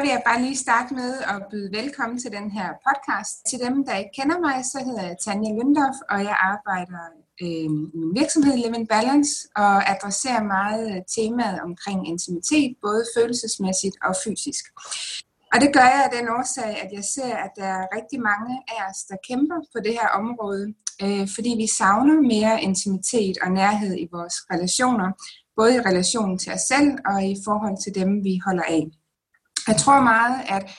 Vil jeg bare lige starte med at byde velkommen til den her podcast. Til dem, der ikke kender mig, så hedder jeg Tanja Lundorf, og jeg arbejder øh, i min virksomhed Live Balance og adresserer meget temaet omkring intimitet, både følelsesmæssigt og fysisk. Og det gør jeg af den årsag, at jeg ser, at der er rigtig mange af os, der kæmper på det her område, øh, fordi vi savner mere intimitet og nærhed i vores relationer, både i relation til os selv og i forhold til dem, vi holder af. Jeg tror meget, at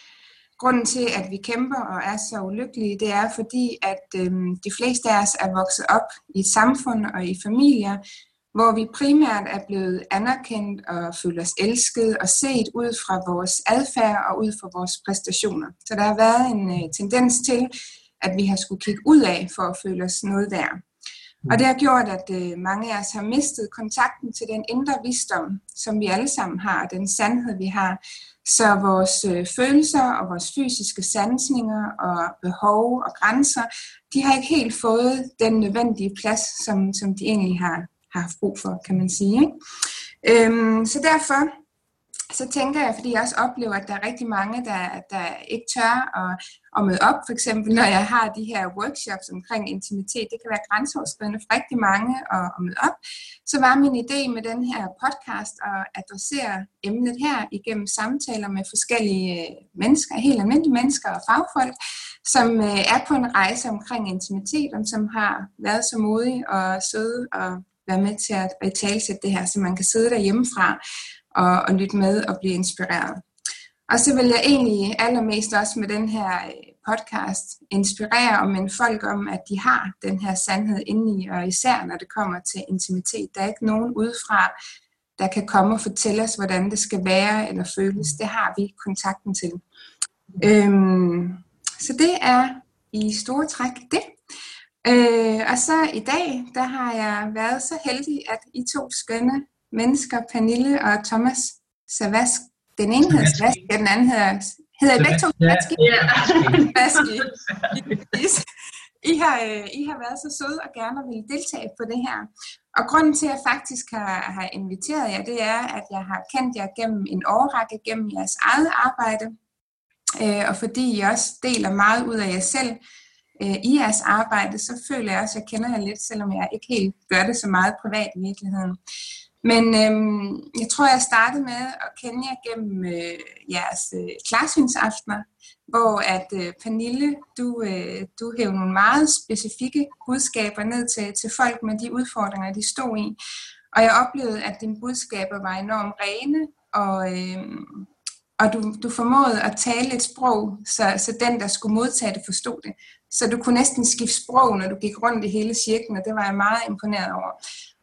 grunden til, at vi kæmper og er så ulykkelige, det er fordi, at øh, de fleste af os er vokset op i et samfund og i familier, hvor vi primært er blevet anerkendt og føler os elsket og set ud fra vores adfærd og ud fra vores præstationer. Så der har været en øh, tendens til, at vi har skulle kigge ud af for at føle os noget værd. Og det har gjort, at øh, mange af os har mistet kontakten til den indre visdom, som vi alle sammen har, den sandhed, vi har. Så vores øh, følelser og vores fysiske sansninger og behov og grænser, de har ikke helt fået den nødvendige plads, som, som de egentlig har, har haft brug for, kan man sige. Ikke? Øhm, så derfor så tænker jeg, fordi jeg også oplever, at der er rigtig mange, der, der ikke tør at, at møde op, for eksempel når jeg har de her workshops omkring intimitet, det kan være grænseoverskridende for rigtig mange at, at møde op, så var min idé med den her podcast at adressere emnet her igennem samtaler med forskellige øh, mennesker, helt almindelige mennesker og fagfolk, som øh, er på en rejse omkring intimitet, og som har været så modige og søde og være med til at, at talsætte det her, så man kan sidde derhjemmefra og, og lytte med og blive inspireret. Og så vil jeg egentlig allermest også med den her øh, podcast inspirere og minde folk om, at de har den her sandhed indeni, og især når det kommer til intimitet. Der er ikke nogen udefra, der kan komme og fortælle os, hvordan det skal være eller føles. Det har vi kontakten til. Øhm, så det er i store træk det. Øh, og så i dag, der har jeg været så heldig, at I to skønne mennesker, Pernille og Thomas Savask. Den ene hedder Savask, den anden hedder, hedder I begge to Savaski? Ja. Savaski. I har, øh, I har været så søde og gerne vil deltage på det her. Og grunden til, at jeg faktisk har, har inviteret jer, det er, at jeg har kendt jer gennem en årrække, gennem jeres eget arbejde, øh, og fordi I også deler meget ud af jer selv øh, i jeres arbejde, så føler jeg også, at jeg kender jer lidt, selvom jeg ikke helt gør det så meget privat i virkeligheden. Men øhm, jeg tror, jeg startede med at kende jer gennem øh, jeres øh, klarsynsaftener, hvor at øh, Pernille, du, øh, du hævde nogle meget specifikke budskaber ned til, til folk med de udfordringer, de stod i. Og jeg oplevede, at dine budskaber var enormt rene, og, øh, og du, du formåede at tale et sprog, så, så den, der skulle modtage det, forstod det. Så du kunne næsten skifte sprog, når du gik rundt i hele cirklen, og det var jeg meget imponeret over.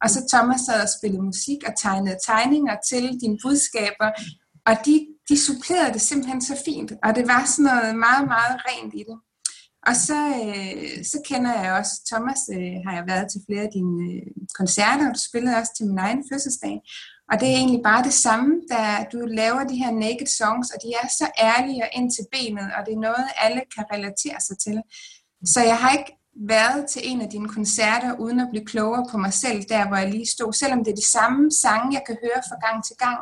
Og så Thomas sad og spillede musik og tegnede tegninger til dine budskaber, og de, de supplerede det simpelthen så fint, og det var sådan noget meget, meget rent i det. Og så, øh, så kender jeg også Thomas, øh, har jeg været til flere af dine øh, koncerter, og du spillede også til min egen fødselsdag. Og det er egentlig bare det samme, da du laver de her naked songs, og de er så ærlige og ind til benet, og det er noget, alle kan relatere sig til. Så jeg har ikke været til en af dine koncerter, uden at blive klogere på mig selv, der hvor jeg lige stod. Selvom det er de samme sange, jeg kan høre fra gang til gang,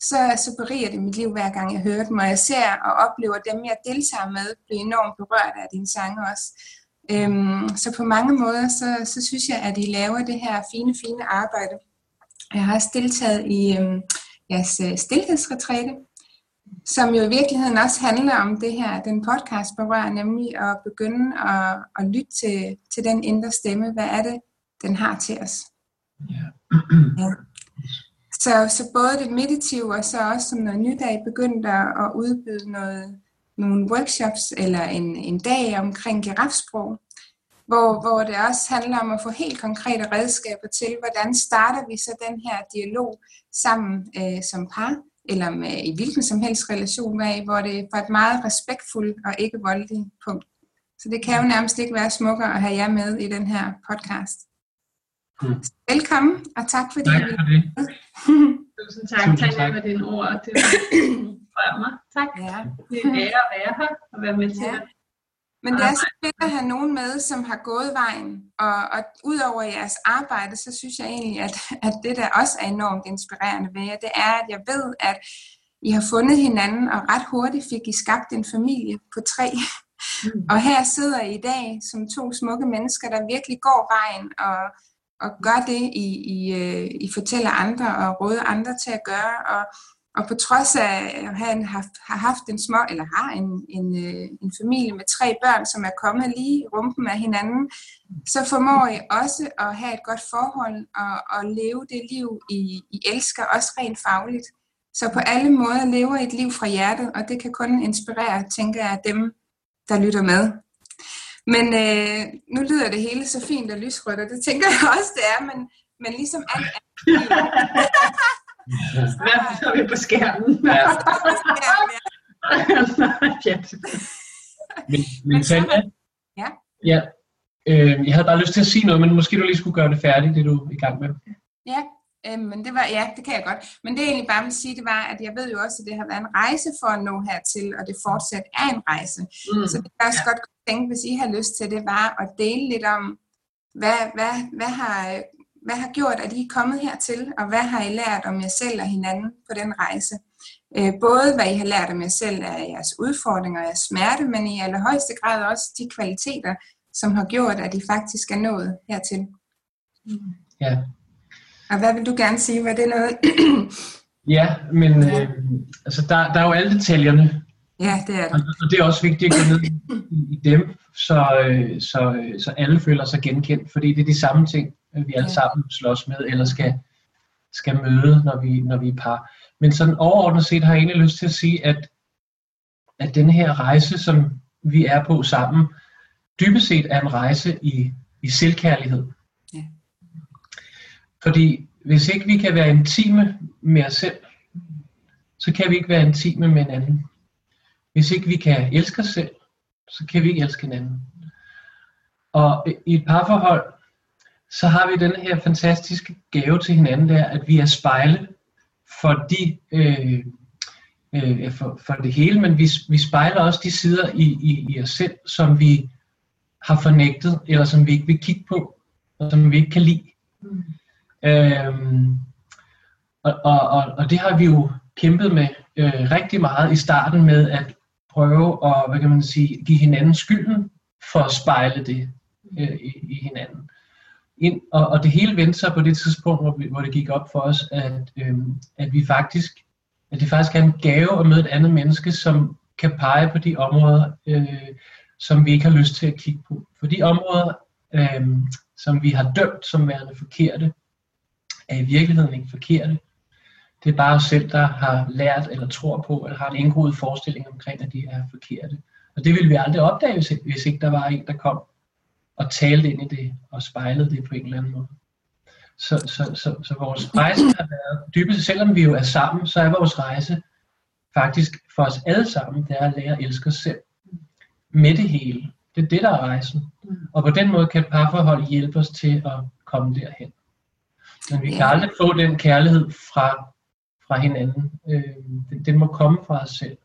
så, så beriger det mit liv hver gang jeg hører dem, og jeg ser og oplever dem, jeg deltager med, blive enormt berørt af dine sange også. Øhm, så på mange måder, så, så synes jeg, at I laver det her fine, fine arbejde. Jeg har også deltaget i øhm, jeres øh, stillhedsretræte, som jo i virkeligheden også handler om det her, den podcast berører, nemlig at begynde at, at lytte til, til den indre stemme. Hvad er det, den har til os? Ja. ja. Så, så både det meditative og så også som noget nyt af begyndt at udbyde noget, nogle workshops eller en, en dag omkring girafsprog, hvor, hvor det også handler om at få helt konkrete redskaber til, hvordan starter vi så den her dialog sammen øh, som par, eller med, i hvilken som helst relation af, hvor det er på et meget respektfuldt og ikke voldeligt punkt. Så det kan jo nærmest ikke være smukkere at have jer med i den her podcast. Mm. Velkommen, og tak fordi tak for det. Tusind tak, Tusind tak for dine ord. Det var mig. Tak. Ja. Det er en ære at være her og være med til ja. Men det er så fedt at have nogen med, som har gået vejen. Og, og udover jeres arbejde, så synes jeg egentlig, at, at det der også er enormt inspirerende ved jer, det er, at jeg ved, at I har fundet hinanden, og ret hurtigt fik I skabt en familie på tre. Mm. Og her sidder I i dag som to smukke mennesker, der virkelig går vejen og, og gør det, I, I, øh, I fortæller andre og råder andre til at gøre. Og, og på trods af at han har, har haft en små, eller har en, en, øh, en familie med tre børn, som er kommet lige i rumpen af hinanden, så formår I også at have et godt forhold og, og leve det liv, I, I elsker, også rent fagligt. Så på alle måder lever I et liv fra hjertet, og det kan kun inspirere, tænker jeg, dem, der lytter med. Men øh, nu lyder det hele så fint og lysrødt, og det tænker jeg også, det er, men, men ligesom alt andet. Hvad har vi på skærmen? Ja. men, men Tanja, ja. ja øh, jeg havde bare lyst til at sige noget, men måske du lige skulle gøre det færdigt, det du er i gang med. Ja, øh, men det var, ja, det kan jeg godt. Men det jeg egentlig bare vil sige, det var, at jeg ved jo også, at det har været en rejse for at nå hertil, og det fortsat er en rejse. Mm. Så det er også ja. godt tænke, hvis I har lyst til det, var at dele lidt om, hvad, hvad, hvad har hvad har gjort, at I er kommet hertil, og hvad har I lært om jer selv og hinanden på den rejse? Øh, både hvad I har lært om jer selv af jeres udfordringer og jeres smerte, men i allerhøjeste grad også de kvaliteter, som har gjort, at I faktisk er nået hertil. Ja. Og hvad vil du gerne sige? Var det noget? ja, men øh, altså der, der er jo alle detaljerne. Ja, det er det. Og det er også vigtigt at gå ned i dem, så, øh, så, øh, så alle føler sig genkendt, fordi det er de samme ting, vi alle sammen slås med, eller skal, skal møde, når vi, når vi er par. Men sådan overordnet set har jeg egentlig lyst til at sige, at, at den her rejse, som vi er på sammen, dybest set er en rejse i, i selvkærlighed. Ja. Fordi hvis ikke vi kan være intime med os selv, så kan vi ikke være intime med hinanden. Hvis ikke vi kan elske os selv, så kan vi ikke elske hinanden. Og i et parforhold, så har vi den her fantastiske gave til hinanden der, at vi er spejle for, de, øh, øh, for, for det hele, men vi, vi spejler også de sider i, i, i os selv, som vi har fornægtet, eller som vi ikke vil kigge på, og som vi ikke kan lide. Mm. Øhm, og, og, og, og det har vi jo kæmpet med øh, rigtig meget i starten med at prøve at hvad kan man sige, give hinanden skylden for at spejle det øh, i, i hinanden ind, og, og det hele vendte sig på det tidspunkt, hvor, vi, hvor det gik op for os, at, øhm, at vi faktisk, at det faktisk er en gave at møde et andet menneske, som kan pege på de områder, øh, som vi ikke har lyst til at kigge på. For de områder, øh, som vi har dømt som værende forkerte, er i virkeligheden ikke forkerte. Det er bare os selv, der har lært eller tror på, eller har en indgroet forestilling omkring, at de er forkerte. Og det ville vi aldrig opdage, hvis, hvis ikke der var en, der kom og talte ind i det og spejlede det på en eller anden måde. Så, så, så, så vores rejse har været, dybest selvom vi jo er sammen, så er vores rejse faktisk for os alle sammen, det er at lære at elske os selv med det hele. Det er det, der er rejsen. Og på den måde kan et parforhold hjælpe os til at komme derhen. Men vi kan aldrig få den kærlighed fra, fra hinanden. Øh, den, den må komme fra os selv.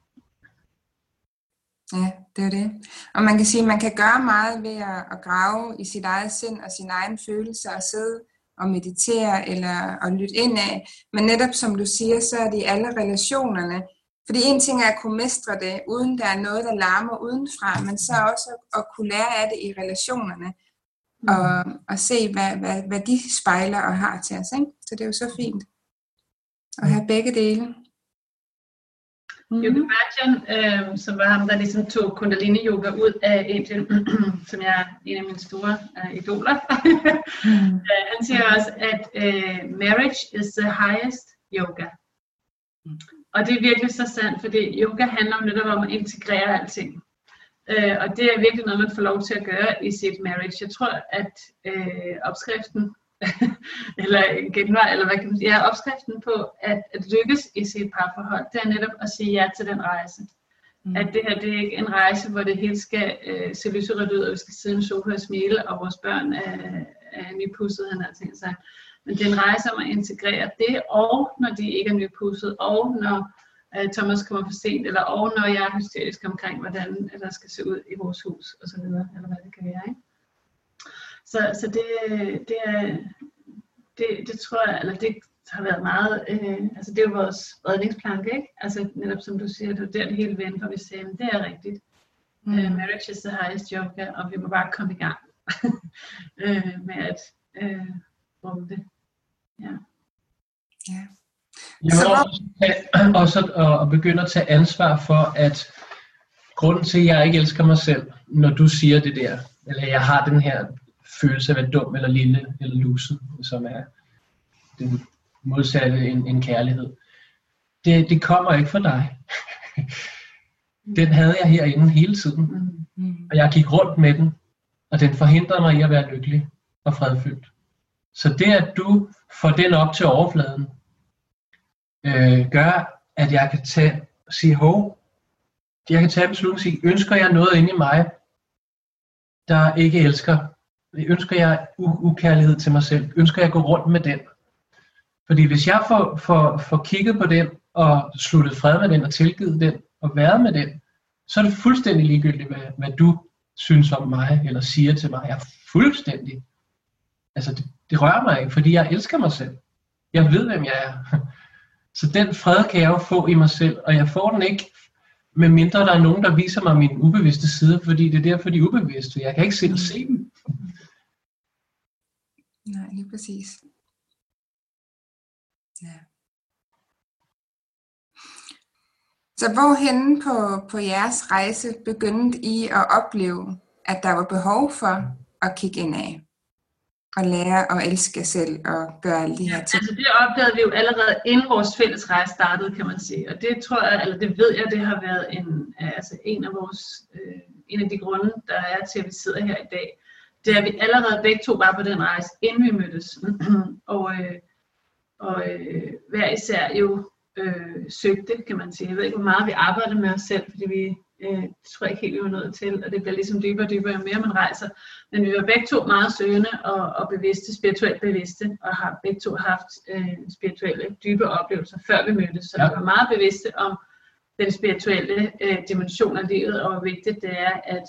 Ja, det er det. Og man kan sige, at man kan gøre meget ved at, at grave i sit eget sind og sin egen følelse og sidde og meditere eller at lytte ind af. Men netop som du siger, så er det i alle relationerne. Fordi en ting er at kunne mestre det, uden der er noget, der larmer udenfra, men så også at, at kunne lære af det i relationerne. Mm. Og, og se, hvad, hvad, hvad de spejler og har til os. Ikke? Så det er jo så fint at have begge dele. Mm-hmm. Yoga Bhajan, øh, som var ham, der ligesom tog kundalini yoga ud af Indien, som jeg er en af mine store øh, idoler. mm. han siger også, at øh, marriage is the highest yoga. Mm. Og det er virkelig så sandt, fordi yoga handler om netop om at integrere alting. Øh, og det er virkelig noget, man får lov til at gøre i sit marriage. Jeg tror, at øh, opskriften eller en genvej, eller hvad kan man sige, ja, opskriften på at, at lykkes i sit parforhold, det er netop at sige ja til den rejse. Mm. At det her, det er ikke en rejse, hvor det hele skal øh, se lyserødt ud, og vi skal sidde i en sofa og smile, og vores børn er, er nypusset, han har tænkt sig. Men det er en rejse om at integrere det, og når de ikke er nypusset, og når øh, Thomas kommer for sent, eller og når jeg er hysterisk omkring, hvordan der skal se ud i vores hus, og så videre, eller hvad det kan være. Ikke? Så, så det, det, er, det, det tror jeg, eller det, har været meget, øh, altså det er jo vores redningsplanke, ikke? Altså netop som du siger, det er der det hele vendte, og vi sagde, det er rigtigt. Mm. Uh, marriage is the highest yoga, og vi må bare komme i gang uh, med at uh, rumme det. Ja. ja. Jeg må også, tage, også at, at begynde at tage ansvar for, at grunden til, at jeg ikke elsker mig selv, når du siger det der, eller jeg har den her følelse af at være dum eller lille eller luset, som er den modsatte en, en kærlighed. Det, det kommer ikke fra dig. den havde jeg herinde hele tiden. Og jeg gik rundt med den, og den forhindrede mig i at være lykkelig og fredfyldt. Så det, at du får den op til overfladen, øh, gør, at jeg kan tage, sige, hov, jeg kan tage beslutningen og sige, ønsker jeg noget inde i mig, der ikke elsker? Ønsker jeg ukærlighed til mig selv? Ønsker jeg at gå rundt med den? Fordi hvis jeg får, får, får kigget på den, og sluttet fred med den, og tilgivet den, og været med den, så er det fuldstændig ligegyldigt, hvad, hvad du synes om mig, eller siger til mig. Jeg er fuldstændig. Altså, det, det rører mig ikke, fordi jeg elsker mig selv. Jeg ved, hvem jeg er. Så den fred kan jeg jo få i mig selv, og jeg får den ikke, med mindre der er nogen, der viser mig min ubevidste side, fordi det er derfor, de er ubevidste. Jeg kan ikke selv se dem. Nej, lige præcis. Ja. Så hvorhen på, på jeres rejse begyndte I at opleve, at der var behov for at kigge ind af? Og lære at elske selv og gøre alle de her ting? Ja, altså det opdagede vi jo allerede inden vores fælles rejse startede, kan man sige. Og det tror jeg, eller det ved jeg, det har været en, altså en af vores, øh, en af de grunde, der er til, at vi sidder her i dag. Det er, at vi allerede begge to var på den rejse, inden vi mødtes. og øh, og øh, hver især jo øh, søgte, kan man sige. Jeg ved ikke, hvor meget vi arbejder med os selv, fordi vi øh, tror jeg ikke helt, vi var nået til, og det bliver ligesom dybere og dybere, jo mere man rejser. Men vi var begge to meget søgende og, og bevidste, spirituelt bevidste, og har begge to haft øh, spirituelle, dybe oplevelser, før vi mødtes. Så ja. vi var meget bevidste om den spirituelle øh, dimension af livet, og hvor vigtigt det er, at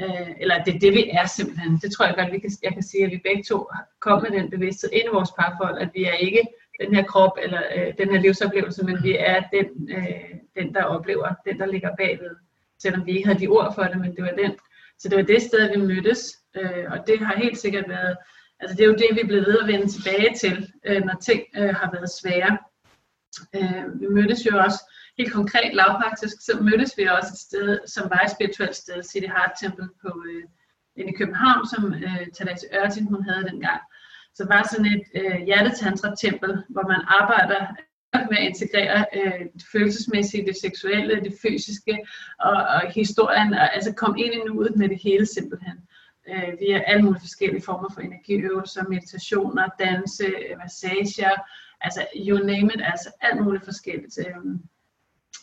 øh, eller det er det, vi er simpelthen. Det tror jeg godt, vi kan, jeg kan sige, at vi begge to kom med den bevidsthed ind i vores parforhold, at vi er ikke den her krop eller øh, den her livsoplevelse, men vi er den, øh, den, der oplever, den, der ligger bagved. Selvom vi ikke havde de ord for det, men det var den. Så det var det sted, vi mødtes, øh, og det har helt sikkert været, altså det er jo det, vi er blevet ved at vende tilbage til, øh, når ting øh, har været svære. Øh, vi mødtes jo også helt konkret lavpraktisk, så mødtes vi også et sted, som var et spirituelt sted, City Heart Temple på, øh, inde i København, som øh, Thalase Ørting, hun havde dengang. Så var sådan et øh, hjertetantra-tempel, hvor man arbejder med at integrere øh, det følelsesmæssige, det seksuelle, det fysiske og, og historien, og altså komme ind i nuet med det hele simpelthen. Øh, via alle mulige forskellige former for energiøvelser, meditationer, danse, øh, massager, altså you name it, altså alt muligt forskelligt. Øh,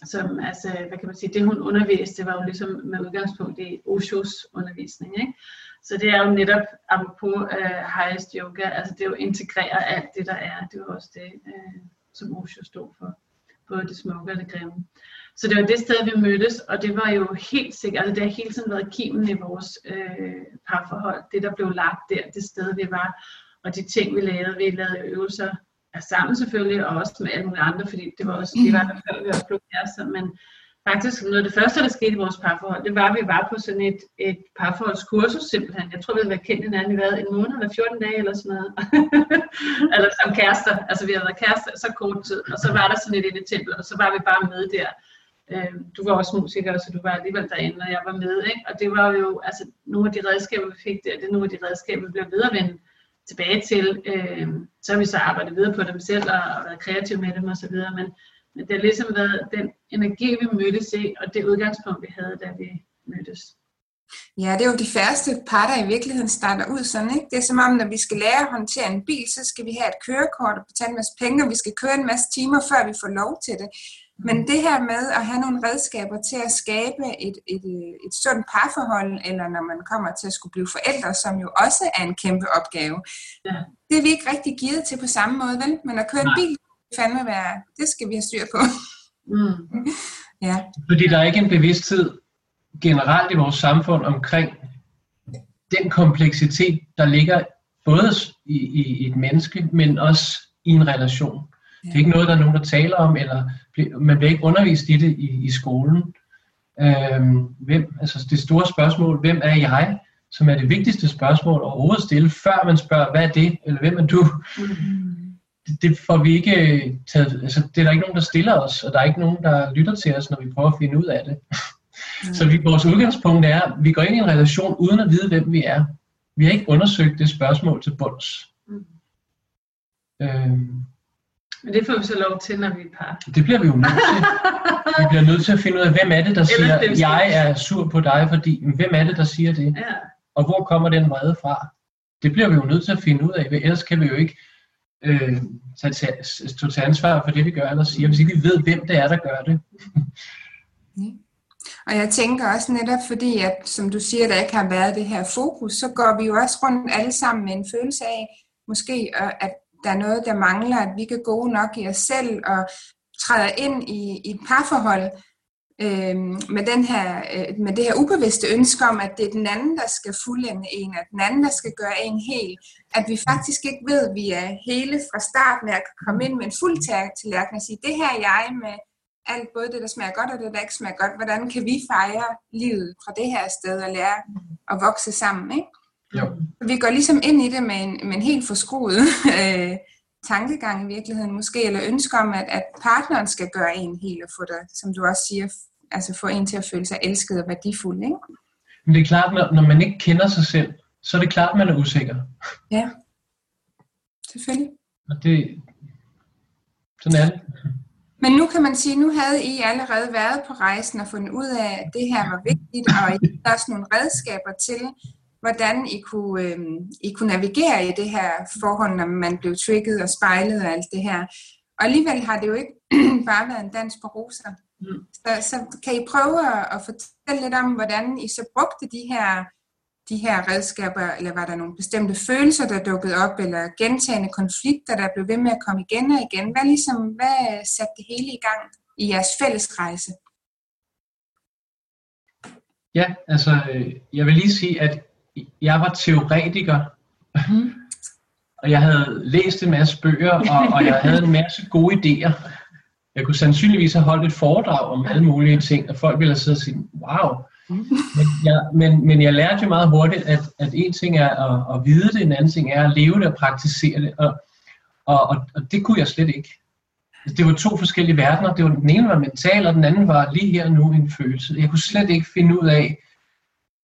som, altså, hvad kan man sige, det hun underviste, var jo ligesom med udgangspunkt i Oshos undervisning, ikke? Så det er jo netop, apropos uh, highest yoga, altså det er jo integrere alt det, der er. Det er jo også det, uh, som Osho stod for. Både det smukke og det grimme. Så det var det sted, vi mødtes, og det var jo helt sikkert, altså det har hele tiden været kimen i vores uh, parforhold. Det, der blev lagt der, det sted, vi var, og de ting, vi lavede. Vi lavede øvelser sammen selvfølgelig, og også med alle mulige andre, fordi det var også, det var der før, vi var klubkærester, men faktisk noget af det første, der skete i vores parforhold, det var, at vi var på sådan et, et parforholdskursus simpelthen. Jeg tror, vi havde været kendt hinanden i hvad, en måned eller 14 dage eller sådan noget. eller som kærester. Altså vi havde været kærester så kort tid. Og så var der sådan et inde tempel, og så var vi bare med der. Øhm, du var også musiker, så du var alligevel derinde, og jeg var med. Ikke? Og det var jo altså, nogle af de redskaber, vi fik der, det er nogle af de redskaber, vi bliver ved at vende tilbage til. Øh, så har vi så arbejdet videre på dem selv og, og været kreative med dem osv. Men, men det har ligesom været den energi, vi mødtes i, og det udgangspunkt, vi havde, da vi mødtes. Ja, det er jo de færreste par, der i virkeligheden starter ud sådan, ikke? Det er som om, når vi skal lære at håndtere en bil, så skal vi have et kørekort og betale en masse penge, og vi skal køre en masse timer, før vi får lov til det. Men det her med at have nogle redskaber til at skabe et, et, et sundt parforhold, eller når man kommer til at skulle blive forældre, som jo også er en kæmpe opgave, ja. det er vi ikke rigtig givet til på samme måde, vel? Men at køre en bil, fandme være, det skal vi have styr på. Mm. ja. Fordi der er ikke en bevidsthed generelt i vores samfund omkring den kompleksitet, der ligger både i, i, i et menneske, men også i en relation. Det er ikke noget, der er nogen, der taler om, eller man bliver ikke undervist i det i, i skolen. Øhm, hvem, altså det store spørgsmål, hvem er jeg, som er det vigtigste spørgsmål overhovedet stille, før man spørger, hvad er det, eller hvem er du? Mm. Det, det får vi ikke taget, altså det er der ikke nogen, der stiller os, og der er ikke nogen, der lytter til os, når vi prøver at finde ud af det. Mm. Så vi, vores udgangspunkt er, at vi går ind i en relation uden at vide, hvem vi er. Vi har ikke undersøgt det spørgsmål til bunds. Mm. Øhm, men det får vi så lov til, når vi er par. Det bliver vi jo nødt til. vi bliver nødt til at finde ud af, hvem er det, der siger, at jeg er sur på dig, fordi hvem er det, der siger det? Ja. Og hvor kommer den vrede fra? Det bliver vi jo nødt til at finde ud af, ellers kan vi jo ikke øh, tage, tage, tage ansvar for det, vi gør eller siger, hvis ikke vi ved, hvem det er, der gør det. Og jeg tænker også netop fordi, at som du siger, der ikke har været det her fokus, så går vi jo også rundt alle sammen med en følelse af, måske at der er noget, der mangler, at vi kan gå nok i os selv og træder ind i, i et parforhold øh, med, den her, øh, med det her ubevidste ønske om, at det er den anden, der skal fuldende en, at den anden, der skal gøre en hel. At vi faktisk ikke ved, at vi er hele fra starten, at kan komme ind med en fuld tallerken og sige, det her er jeg med alt, både det, der smager godt og det, der ikke smager godt. Hvordan kan vi fejre livet fra det her sted og lære at vokse sammen, ikke? Jo. Vi går ligesom ind i det med en, med en helt forskruet øh, tankegang i virkeligheden måske, eller ønsker om, at, at partneren skal gøre en helt og få dig, som du også siger, altså få en til at føle sig elsket og værdifuld, ikke? Men det er klart, når, når man ikke kender sig selv, så er det klart, at man er usikker. Ja, selvfølgelig. Og det, sådan er det. Men nu kan man sige, nu havde I allerede været på rejsen og fundet ud af, at det her var vigtigt, og I har også nogle redskaber til, hvordan I kunne, øh, I kunne navigere i det her forhold, når man blev trigget og spejlet og alt det her. Og alligevel har det jo ikke bare været en dans på roser. Mm. Så, så kan I prøve at, at fortælle lidt om, hvordan I så brugte de her, de her redskaber, eller var der nogle bestemte følelser, der dukkede op, eller gentagende konflikter, der blev ved med at komme igen og igen? Hvad, ligesom, hvad satte det hele i gang i jeres fælles rejse? Ja, altså øh, jeg vil lige sige, at jeg var teoretiker, mm. og jeg havde læst en masse bøger, og, og jeg havde en masse gode idéer. Jeg kunne sandsynligvis have holdt et foredrag om alle mulige ting, og folk ville sidde og sige, wow. Men jeg, men, men jeg lærte jo meget hurtigt, at, at en ting er at, at vide det, en anden ting er at leve det og praktisere det, og, og, og, og det kunne jeg slet ikke. Det var to forskellige verdener. Det var, den ene var mental, og den anden var lige her nu en følelse. Jeg kunne slet ikke finde ud af,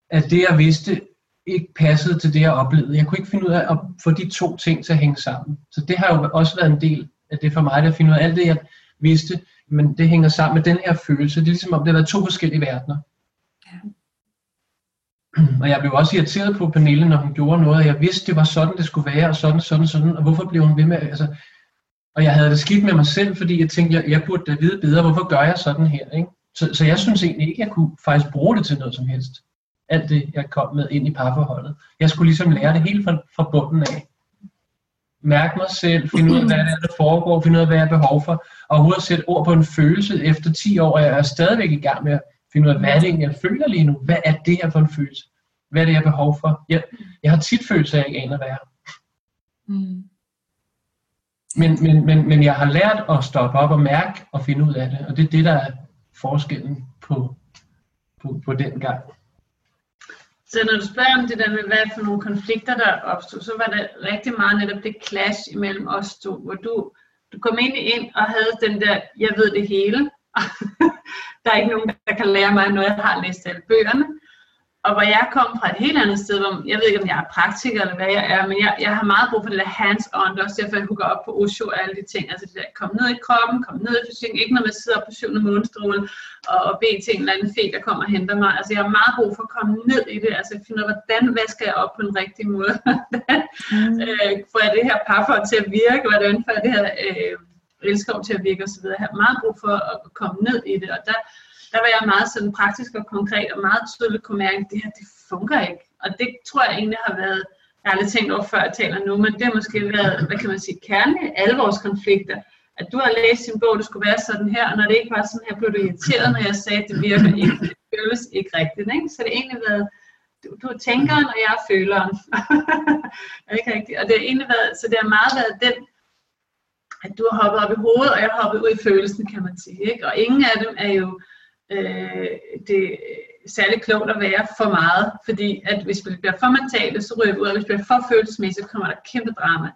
at det jeg vidste ikke passede til det, jeg oplevede. Jeg kunne ikke finde ud af at få de to ting til at hænge sammen. Så det har jo også været en del af det for mig, at finde ud af alt det, jeg vidste, men det hænger sammen med den her følelse. Det er ligesom om, det har været to forskellige verdener. Ja. Og jeg blev også irriteret på Pernille, når hun gjorde noget, og jeg vidste, det var sådan, det skulle være, og sådan, sådan, sådan, og hvorfor blev hun ved med, altså, og jeg havde det skidt med mig selv, fordi jeg tænkte, jeg, jeg burde da vide bedre, hvorfor gør jeg sådan her, ikke? Så, så jeg synes egentlig ikke, jeg kunne faktisk bruge det til noget som helst alt det, jeg kom med ind i parforholdet. Jeg skulle ligesom lære det helt fra, fra bunden af. Mærke mig selv, finde ud af, hvad det er, der foregår, finde ud af, hvad jeg har behov for, og overhovedet sætte ord på en følelse. Efter 10 år er jeg stadigvæk i gang med at finde ud af, hvad er det jeg føler lige nu? Hvad er det her for en følelse? Hvad er det, jeg har behov for? Jeg, jeg har tit følelse af, at jeg ikke aner, hvad jeg mm. Men, men, men, men jeg har lært at stoppe op og mærke og finde ud af det, og det er det, der er forskellen på, på, på den gang. Så når du spørger om det der med, hvad for nogle konflikter, der opstod, så var det rigtig meget netop det clash imellem os to, hvor du, du kom ind ind og havde den der, jeg ved det hele. der er ikke nogen, der kan lære mig noget, jeg har læst alle bøgerne og hvor jeg kom fra et helt andet sted, hvor jeg ved ikke, om jeg er praktiker eller hvad jeg er, men jeg, jeg har meget brug for det der hands-on, det er også derfor, jeg hugger op på Osho og alle de ting, altså det der, kom ned i kroppen, kom ned i fysikken, ikke når man sidder på syvende månestråle og, og beder til en eller anden fe, der kommer og henter mig, altså jeg har meget brug for at komme ned i det, altså finde ud af, hvordan vasker jeg op på en rigtig måde, mm. øh, får jeg det her parfor til at virke, hvordan får jeg det her øh, elskov til at virke osv., jeg har meget brug for at komme ned i det, og der, der var jeg meget sådan praktisk og konkret og meget tydeligt kunne mærke, at det her, det fungerer ikke. Og det tror jeg egentlig har været, jeg har aldrig tænkt over før, jeg taler nu, men det har måske været, hvad kan man sige, kernen i alle vores konflikter. At du har læst sin bog, det skulle være sådan her, og når det ikke var sådan her, blev du irriteret, når jeg sagde, at det virker ikke, det føles ikke rigtigt. Ikke? Så det har egentlig været, du, du er tænkeren, og jeg er føleren. er ikke rigtigt? Og det har egentlig været, så det har meget været den at du har hoppet op i hovedet, og jeg har hoppet ud i følelsen, kan man sige. Ikke? Og ingen af dem er jo øh, det særlig klogt at være for meget, fordi at hvis vi bliver for mentale, så ryger vi ud, og hvis vi bliver for følelsesmæssigt, så kommer der kæmpe drama.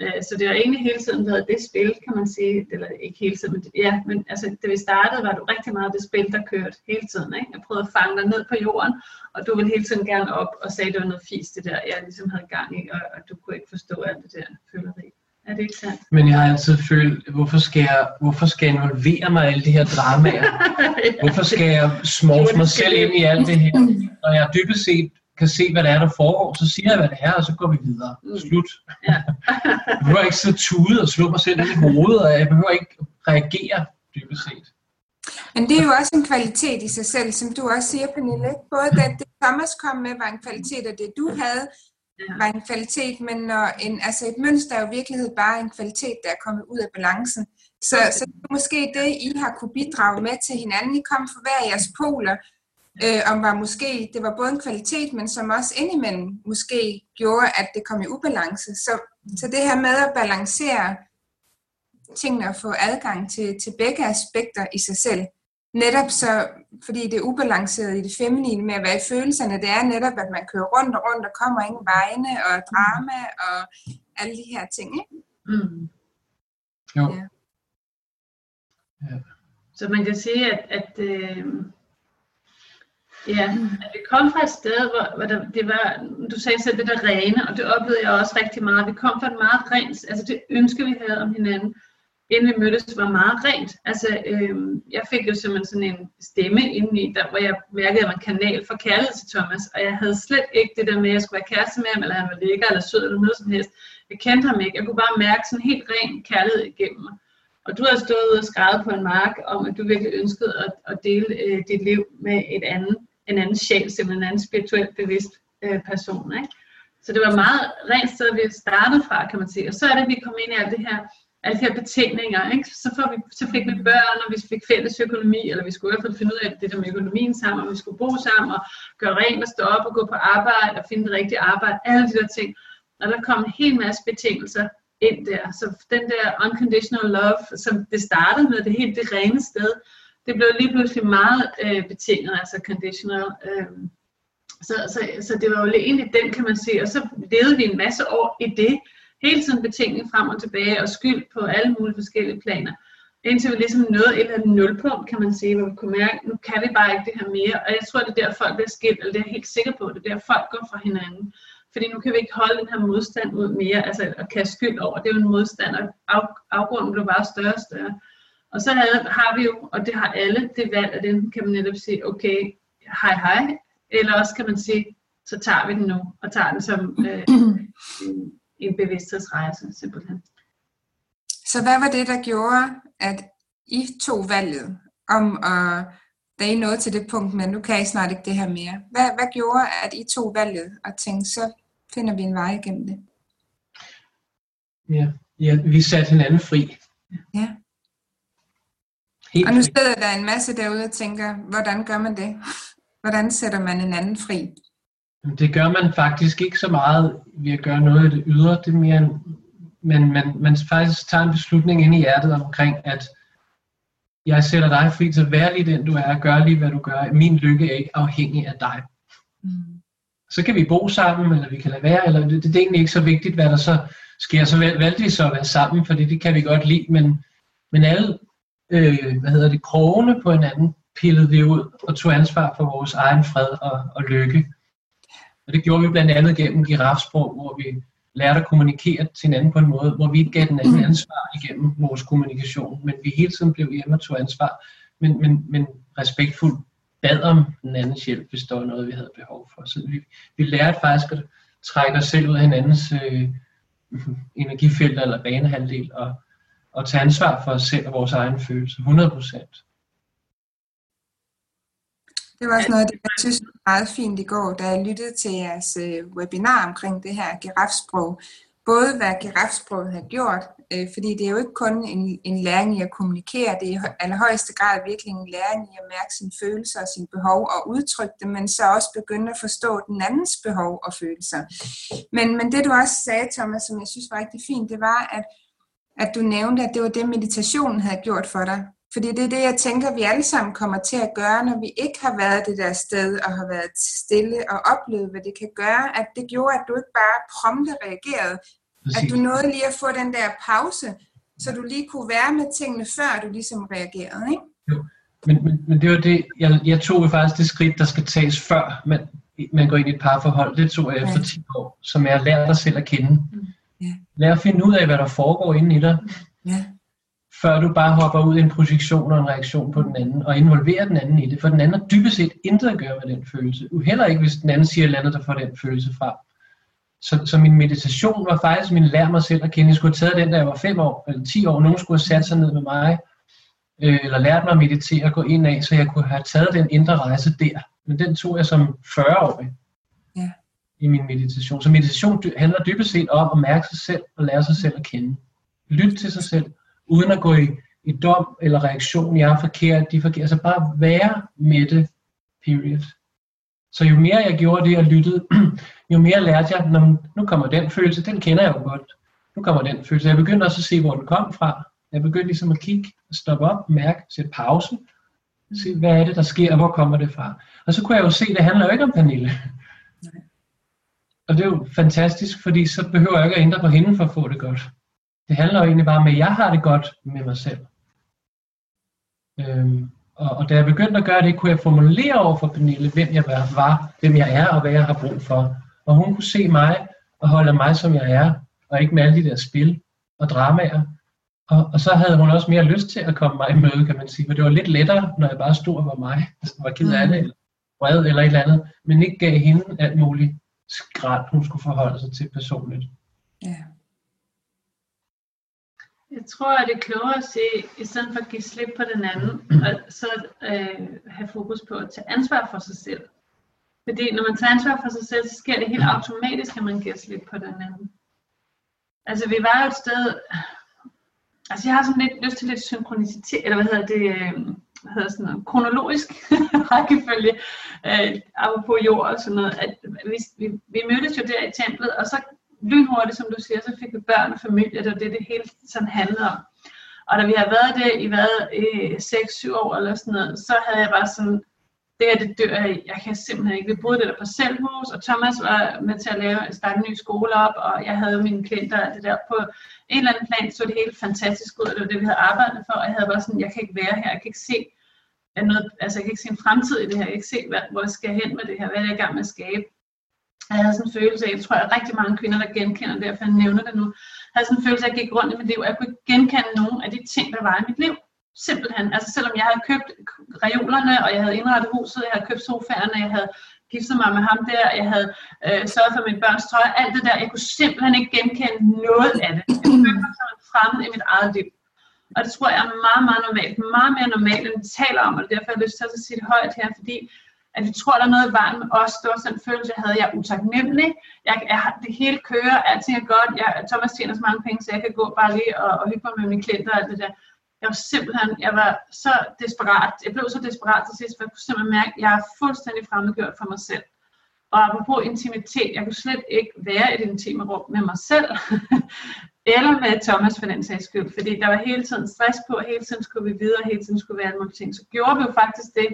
Øh, så det har egentlig hele tiden været det spil, kan man sige, eller ikke hele tiden, men, ja, men altså, da vi startede, var det rigtig meget det spil, der kørte hele tiden. Ikke? Jeg prøvede at fange dig ned på jorden, og du ville hele tiden gerne op og sagde, at det var noget fisk, det der, jeg ligesom havde gang i, og, og du kunne ikke forstå alt det der føleri. Er det ikke sandt? Men jeg har altid følt, hvorfor skal jeg, hvorfor skal jeg involvere mig i alle de her dramaer? ja. Hvorfor skal jeg smås mig selv ind i alt det her? Når jeg dybest set kan se, hvad det er, der foregår, så siger jeg, hvad det er, og så går vi videre. Mm. Slut. Ja. jeg behøver ikke så tude og slå mig selv i hovedet, og jeg behøver ikke reagere dybest set. Men det er jo også en kvalitet i sig selv, som du også siger, Pernille. Både det, det Thomas kom med, var en kvalitet, og det du havde, var en kvalitet, men når en, altså et mønster er jo i virkeligheden bare en kvalitet, der er kommet ud af balancen. Så, så det er måske det, I har kunne bidrage med til hinanden. I kom for hver jeres poler, øh, om var måske, det var både en kvalitet, men som også indimellem måske gjorde, at det kom i ubalance. Så, så det her med at balancere tingene og få adgang til, til begge aspekter i sig selv, netop så, fordi det er ubalanceret i det feminine med at være i følelserne, det er netop, at man kører rundt og rundt og kommer ingen vegne og drama og alle de her ting. Ikke? Mm. Jo. Ja. ja. Så man kan sige, at, at øh, Ja, at vi kom fra et sted, hvor, hvor der, det var, du sagde selv det der rene, og det oplevede jeg også rigtig meget. Vi kom fra et meget rent, altså det ønske, vi havde om hinanden, inden vi mødtes, var meget rent. Altså, øh, jeg fik jo simpelthen sådan en stemme indeni, der, hvor jeg mærkede, at jeg var en kanal for kærlighed til Thomas, og jeg havde slet ikke det der med, at jeg skulle være kæreste med ham, eller han var lækker, eller sød, eller noget som helst. Jeg kendte ham ikke. Jeg kunne bare mærke sådan helt ren kærlighed igennem mig. Og du har stået og skrevet på en mark om, at du virkelig ønskede at, at dele øh, dit liv med et andet en anden sjæl, simpelthen en anden spirituelt bevidst øh, person. Ikke? Så det var meget rent sted, vi startede fra, kan man sige. Og så er det, at vi kom ind i alt det her, alle de her betingninger. Ikke? Så, får vi, så fik vi børn, og vi fik fælles økonomi, eller vi skulle i hvert fald finde ud af det der med økonomien sammen, og vi skulle bo sammen, og gøre rent og stå op og gå på arbejde, og finde det rigtige arbejde, alle de der ting. Og der kom en hel masse betingelser ind der. Så den der unconditional love, som det startede med, det helt det rene sted, det blev lige pludselig meget øh, betinget, altså conditional. Øh, så, så, så det var jo egentlig den, kan man sige, og så levede vi en masse år i det, hele tiden betingning frem og tilbage, og skyld på alle mulige forskellige planer. Indtil vi ligesom nåede et eller andet nulpunkt, kan man sige, hvor vi kunne mærke, nu kan vi bare ikke det her mere. Og jeg tror, det er der, folk bliver skilt, eller det er jeg helt sikker på, det er der, folk går fra hinanden. Fordi nu kan vi ikke holde den her modstand ud mere, altså at kaste skyld over. Det er jo en modstand, og af, afgrunden blev bare større og større. Og så har vi jo, og det har alle, det valg, at enten kan man netop sige, okay, hej hej, eller også kan man sige, så tager vi den nu, og tager den som øh, en, en bevidsthedsrejse, simpelthen. Så hvad var det, der gjorde, at I tog valget om at, da I nåede til det punkt, men nu kan I snart ikke det her mere. Hvad, hvad gjorde, at I tog valget og tænkte, så finder vi en vej igennem det? Ja, ja vi satte hinanden fri. Ja. Helt og nu sidder der en masse derude og tænker, hvordan gør man det? Hvordan sætter man en anden fri? Det gør man faktisk ikke så meget ved at gøre noget af det ydre. Det er mere en, men man, man faktisk tager en beslutning ind i hjertet omkring, at jeg sætter dig fri til at være lige den du er, gør lige hvad du gør. Min lykke er ikke afhængig af dig. Mm. Så kan vi bo sammen, eller vi kan lade være, eller det, det er egentlig ikke så vigtigt, hvad der så sker. Så valgte vi så at være sammen, fordi det kan vi godt lide, men, men alle øh, hvad hedder det, krogene på hinanden, pillede vi ud og tog ansvar for vores egen fred og, og lykke. Og det gjorde vi blandt andet gennem girafsprog, hvor vi lærte at kommunikere til hinanden på en måde, hvor vi ikke gav den anden ansvar igennem vores kommunikation, men vi hele tiden blev hjemme og tog ansvar, men, men, men respektfuldt bad om den andens hjælp, hvis der var noget, vi havde behov for. Så vi, vi lærte faktisk at trække os selv ud af hinandens øh, energifelter eller banehalvdel, og, at tage ansvar for os selv og vores egen følelse, 100 procent. Det var også noget, det jeg synes var meget fint i går, da jeg lyttede til jeres øh, webinar omkring det her girafsprog. Både hvad girafsproget har gjort, øh, fordi det er jo ikke kun en, en læring i at kommunikere, det er i allerhøjeste grad virkelig en læring i at mærke sine følelser og sine behov og udtrykke dem, men så også begynde at forstå den andens behov og følelser. Men, men det du også sagde, Thomas, som jeg synes var rigtig fint, det var, at at du nævnte, at det var det, meditationen havde gjort for dig. Fordi det er det, jeg tænker, vi alle sammen kommer til at gøre, når vi ikke har været det der sted og har været stille og oplevet, hvad det kan gøre, at det gjorde, at du ikke bare prompte reagerede, Præcis. at du nåede lige at få den der pause, så du lige kunne være med tingene, før du ligesom reagerede, ikke? Jo. Men, men, men det var det, jeg, jeg tog faktisk det skridt, der skal tages før man, man går ind i et parforhold. Det tog jeg efter ja. 10 år, som er at lære dig selv at kende. Mm. Ja. Lær at finde ud af, hvad der foregår inde i dig. Ja før du bare hopper ud i en projektion og en reaktion på den anden, og involverer den anden i det, for den anden har dybest set intet at gøre med den følelse. Heller ikke, hvis den anden siger et eller andet, der får den følelse fra. Så, så min meditation var faktisk min lære mig selv at kende. Jeg skulle have taget den, da jeg var 5 år eller 10 år. Nogen skulle have sat sig ned med mig, øh, eller lært mig at meditere og gå ind af, så jeg kunne have taget den indre rejse der. Men den tog jeg som 40-årig ja. i min meditation. Så meditation handler dybest set om at mærke sig selv og lære sig selv at kende. Lyt til sig selv uden at gå i, i dom eller reaktion, jeg er forkert, de er forkert. Altså bare være med det, period. Så jo mere jeg gjorde det og lyttede, jo mere lærte jeg, nu kommer den følelse, den kender jeg jo godt. Nu kommer den følelse. Jeg begyndte også at se, hvor den kom fra. Jeg begyndte ligesom at kigge, stoppe op, mærke, sætte pause, se, hvad er det, der sker, og hvor kommer det fra. Og så kunne jeg jo se, det handler jo ikke om Pernille. Nej. Og det er jo fantastisk, fordi så behøver jeg ikke at ændre på hende for at få det godt. Det handler jo egentlig bare om, at jeg har det godt med mig selv. Øhm, og, og da jeg begyndte at gøre det, kunne jeg formulere over for Pernille, hvem jeg var, hvem jeg er og hvad jeg har brug for. Og hun kunne se mig og holde mig, som jeg er, og ikke med alle de der spil og dramaer. Og, og så havde hun også mere lyst til at komme mig i møde, kan man sige. For det var lidt lettere, når jeg bare stod og var mig, hvis var ked af det, mm. eller vred eller et eller andet, men ikke gav hende alt muligt skræt, hun skulle forholde sig til personligt. Ja. Jeg tror, at det er klogere at se, i stedet for at give slip på den anden, og så øh, have fokus på at tage ansvar for sig selv. Fordi når man tager ansvar for sig selv, så sker det helt automatisk, at man giver slip på den anden. Altså vi var jo et sted, altså jeg har sådan lidt lyst til lidt synkronicitet, eller hvad hedder det, øh, hvad hedder sådan noget, kronologisk rækkefølge, øh, apropos jord og sådan noget, at vi, vi, vi mødtes jo der i templet, og så lynhurtigt, som du siger, så fik vi børn og familie, det var det, det hele sådan handlede om. Og da vi har været det i hvad, øh, 6-7 år eller sådan noget, så havde jeg bare sådan, det er det dør jeg Jeg kan simpelthen ikke. Vi boede det der på selvhus, og Thomas var med til at lave, starte en ny skole op, og jeg havde mine klienter og det der. På en eller anden plan så det helt fantastisk ud, og det var det, vi havde arbejdet for, og jeg havde bare sådan, jeg kan ikke være her, jeg kan ikke se noget, altså jeg kan ikke se en fremtid i det her, jeg kan ikke se, hvad, hvor jeg skal hen med det her, hvad er jeg i gang med at skabe jeg havde sådan en følelse af, jeg tror, at rigtig mange kvinder, der genkender det, derfor jeg nævner det nu, havde sådan en følelse af, at jeg gik rundt i mit liv, og jeg kunne genkende nogen af de ting, der var i mit liv. Simpelthen. Altså selvom jeg havde købt reolerne, og jeg havde indrettet huset, jeg havde købt sofaerne, jeg havde giftet mig med ham der, jeg havde øh, sørget for mine børns tøj, alt det der, jeg kunne simpelthen ikke genkende noget af det. Jeg følte mig som fremmed i mit eget liv. Og det tror jeg er meget, meget normalt. Meget mere normalt, end vi taler om, og derfor har jeg lyst til at sige det højt her, fordi at vi tror, der er noget i vejen med os. Det var sådan en følelse, jeg havde. Jeg er utaknemmelig. Jeg, jeg, det hele kører. Alting er godt. Jeg, Thomas tjener så mange penge, så jeg kan gå bare lige og, og hygge mig med mine klienter og alt det der. Jeg var simpelthen, jeg var så desperat. Jeg blev så desperat til sidst, for jeg kunne simpelthen mærke, at jeg er fuldstændig fremmedgjort for mig selv. Og apropos intimitet, jeg kunne slet ikke være i et intime rum med mig selv, eller med Thomas for den sags skyld, fordi der var hele tiden stress på, hele tiden skulle vi videre, hele tiden skulle være en masse ting. Så gjorde vi jo faktisk det,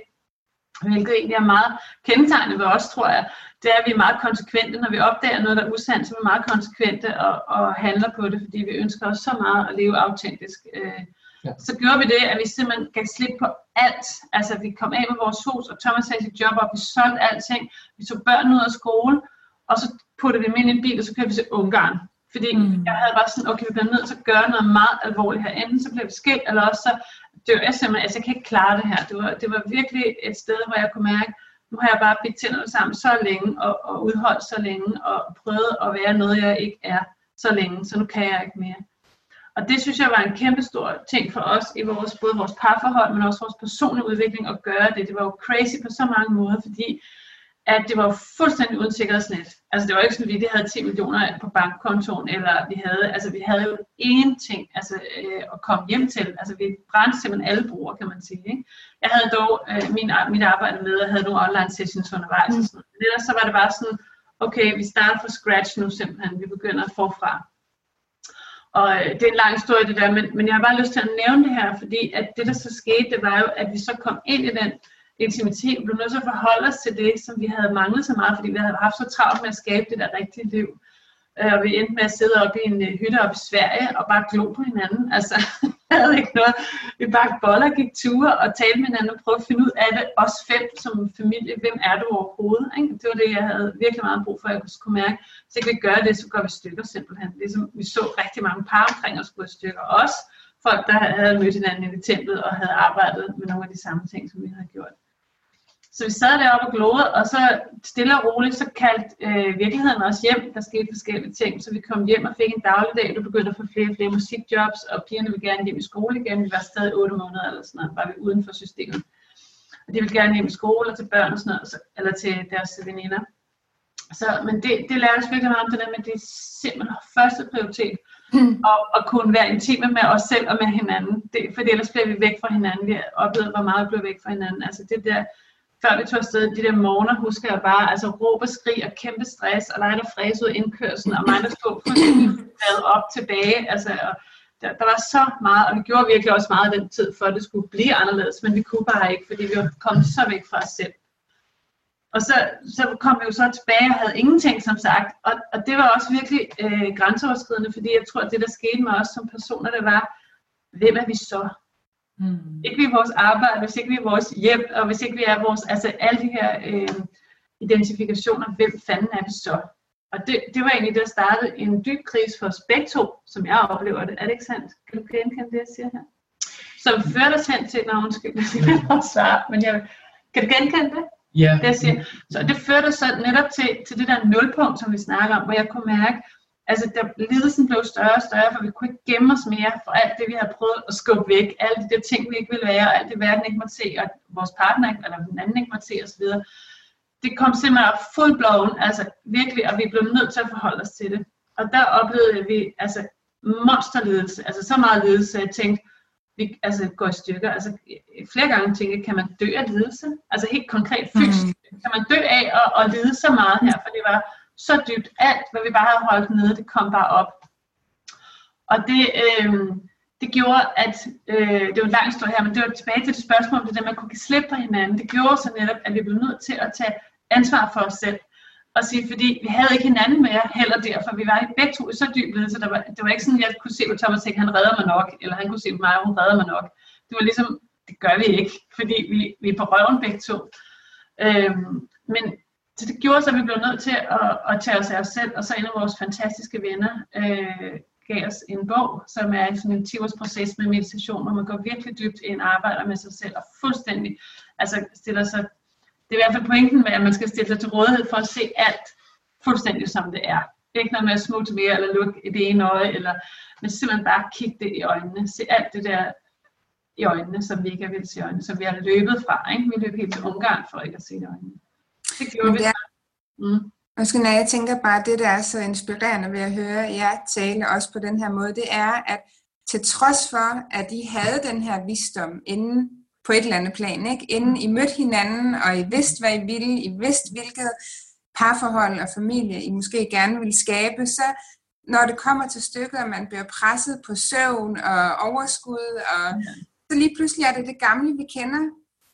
hvilket egentlig er meget kendetegnende ved os, tror jeg, det er, at vi er meget konsekvente. Når vi opdager noget, der er usandt, så er vi meget konsekvente og, og handler på det, fordi vi ønsker os så meget at leve autentisk. Øh, ja. Så gjorde vi det, at vi simpelthen gav slip på alt. Altså, vi kom af med vores hus, og Thomas havde sit job op, vi solgte alting, vi tog børnene ud af skole, og så puttede vi dem ind i en bil, og så kørte vi til Ungarn. Fordi mm. jeg havde bare sådan, okay, vi bliver nødt til at gøre noget meget alvorligt her. Enten så bliver vi skilt, eller også så dør jeg simpelthen, altså jeg kan ikke klare det her. Det var, det var virkelig et sted, hvor jeg kunne mærke, nu har jeg bare bidt tænderne sammen så længe, og, og udholdt så længe, og prøvet at være noget, jeg ikke er så længe, så nu kan jeg ikke mere. Og det synes jeg var en kæmpe stor ting for os i vores, både vores parforhold, men også vores personlige udvikling at gøre det. Det var jo crazy på så mange måder, fordi at det var fuldstændig uden sikkerhedsnet. Altså det var ikke sådan, at vi havde 10 millioner på bankkontoen, eller vi havde, altså vi havde jo ingenting altså, øh, at komme hjem til. Altså vi brændte simpelthen alle bruger, kan man sige. Ikke? Jeg havde dog øh, min, mit arbejde med, og havde nogle online sessions undervejs. Mm. Og sådan. Men ellers så var det bare sådan, okay, vi starter fra scratch nu simpelthen, vi begynder forfra. Og øh, det er en lang historie det der, men, men jeg har bare lyst til at nævne det her, fordi at det der så skete, det var jo, at vi så kom ind i den intimitet, vi blev nødt til at forholde os til det, som vi havde manglet så meget, fordi vi havde haft så travlt med at skabe det der rigtige liv. Øh, og vi endte med at sidde oppe i en øh, hytte oppe i Sverige og bare glo på hinanden. Altså, jeg havde ikke noget. Vi bare boller, gik ture og talte med hinanden og prøvede at finde ud af det. Os fem som familie. Hvem er du overhovedet? Ikke? Det var det, jeg havde virkelig meget brug for, at jeg kunne mærke. Så ikke vi gør det, så går vi stykker simpelthen. Ligesom vi så rigtig mange par omkring os gå i stykker. Også folk, der havde mødt hinanden i templet og havde arbejdet med nogle af de samme ting, som vi havde gjort. Så vi sad deroppe og glodede, og så stille og roligt, så kaldte øh, virkeligheden os hjem. Der skete forskellige ting, så vi kom hjem og fik en dagligdag. Du begyndte at få flere og flere musikjobs, og pigerne ville gerne hjem i skole igen. Vi var stadig 8 måneder eller sådan noget, var vi uden for systemet. Og de ville gerne hjem i skole og til børn og sådan noget, eller til deres veninder. Så, men det, det lærte os virkelig meget om det der med, det er simpelthen første prioritet. Mm. Og, og kunne være intime med os selv og med hinanden. Det, for ellers bliver vi væk fra hinanden. Vi har oplevet, hvor meget vi blev væk fra hinanden. Altså det der før vi tog afsted, de der morgener, husker jeg bare, altså råb og skrig og kæmpe stress, og dig, der fræse ud af indkørselen, og mig, der stod fuldstændig op tilbage, altså, og der, der, var så meget, og vi gjorde virkelig også meget af den tid, for at det skulle blive anderledes, men vi kunne bare ikke, fordi vi var kommet så væk fra os selv. Og så, så kom vi jo så tilbage og havde ingenting, som sagt, og, og det var også virkelig øh, grænseoverskridende, fordi jeg tror, at det, der skete med os som personer, det var, hvem er vi så? Mm. Ikke vi er vores arbejde, hvis ikke vi er vores hjem, og hvis ikke vi er vores, altså alle de her øh, identifikationer, hvem fanden er vi så? Og det, det var egentlig det, der startede en dyb krise for os begge to, som jeg oplever det. Er det ikke sandt? Kan du genkende det, jeg siger her? Som førte os hen til, når undskyld, det er svar, men jeg, kan du genkende det? Ja. Det, jeg siger. Så det førte os så netop til, til det der nulpunkt, som vi snakker om, hvor jeg kunne mærke, altså der, lidelsen blev større og større, for vi kunne ikke gemme os mere for alt det, vi har prøvet at skubbe væk, alle de der ting, vi ikke ville være, og alt det, verden ikke måtte se, og vores partner eller den anden ikke måtte se osv. Det kom simpelthen op full blown, altså virkelig, og vi blev nødt til at forholde os til det. Og der oplevede vi altså monsterledelse, altså så meget ledelse, at jeg tænkte, vi altså, går i stykker. Altså, flere gange tænkte kan man dø af lidelse? Altså helt konkret fysisk. Mm. Kan man dø af at, at lide så meget her? For det var så dybt. Alt, hvad vi bare havde holdt nede, det kom bare op. Og det, øh, det gjorde, at, øh, det var en lang historie her, men det var tilbage til det spørgsmål om det der, man kunne give slip på hinanden. Det gjorde så netop, at vi blev nødt til at tage ansvar for os selv. Og sige, fordi vi havde ikke hinanden mere heller derfor. Vi var i begge to i så dyb ledelse. Der var, det var ikke sådan, at jeg kunne se på Thomas og tænke, han redder mig nok, eller han kunne se på mig, hun redder mig nok. Det var ligesom, det gør vi ikke, fordi vi, vi er på røven begge to. Øhm, men så det gjorde så, at vi blev nødt til at, at tage os af os selv, og så en af vores fantastiske venner øh, gav os en bog, som er sådan en 10 proces med meditation, hvor man går virkelig dybt ind og arbejder med sig selv, og fuldstændig, altså stiller sig, det er i hvert fald pointen med, at man skal stille sig til rådighed for at se alt fuldstændig som det er. Det er ikke noget med at smutte mere, eller lukke det ene øje, eller, men simpelthen bare kigge det i øjnene, se alt det der i øjnene, som vi ikke er vil se i øjnene, som vi har løbet fra. Ikke? Vi løb helt til Ungarn for ikke at se det i øjnene. Det gjorde vi. Mm. Måske når jeg tænker bare, det der er så inspirerende ved at høre jer tale også på den her måde, det er, at til trods for, at I havde den her visdom inden på et eller andet plan, ikke? inden I mødte hinanden, og I vidste, hvad I ville, I vidste, hvilket parforhold og familie I måske gerne ville skabe, så når det kommer til stykket, og man bliver presset på søvn og overskud, og så lige pludselig er det det gamle, vi kender,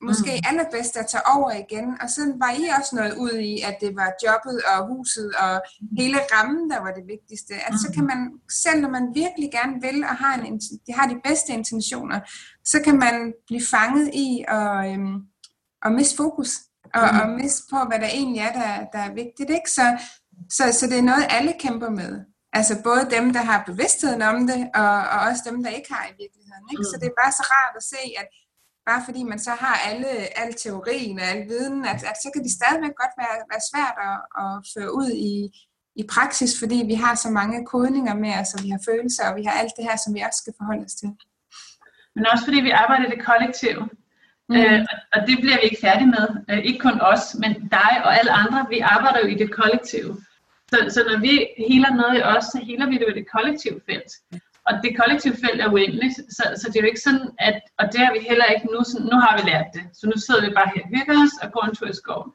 måske mm. allerbedst at tage over igen. Og så var I også noget ud i, at det var jobbet og huset og hele rammen, der var det vigtigste. At mm. så kan man, selv når man virkelig gerne vil og har, en, de har de bedste intentioner, så kan man blive fanget i at, øhm, at miste fokus. Og, mm. og miste på, hvad der egentlig er, der, der er vigtigt. Ikke? Så, så, så det er noget, alle kæmper med. Altså både dem, der har bevidstheden om det, og, og også dem, der ikke har i virkeligheden. Ikke? Mm. Så det er bare så rart at se, at bare fordi man så har alle, al teorien og al viden, at, at så kan det stadigvæk godt være, være svært at, at føre ud i, i praksis, fordi vi har så mange kodninger med os, og vi har følelser, og vi har alt det her, som vi også skal forholde os til. Men også fordi vi arbejder i det kollektive. Mm. Øh, og det bliver vi ikke færdige med. Øh, ikke kun os, men dig og alle andre. Vi arbejder jo i det kollektive. Så, så når vi heler noget i os, så heler vi det i det kollektive felt. Og det kollektive felt er uendeligt, så, så det er jo ikke sådan, at, og det har vi heller ikke nu, sådan, nu har vi lært det, så nu sidder vi bare her og hygger os og går en tur i skoven.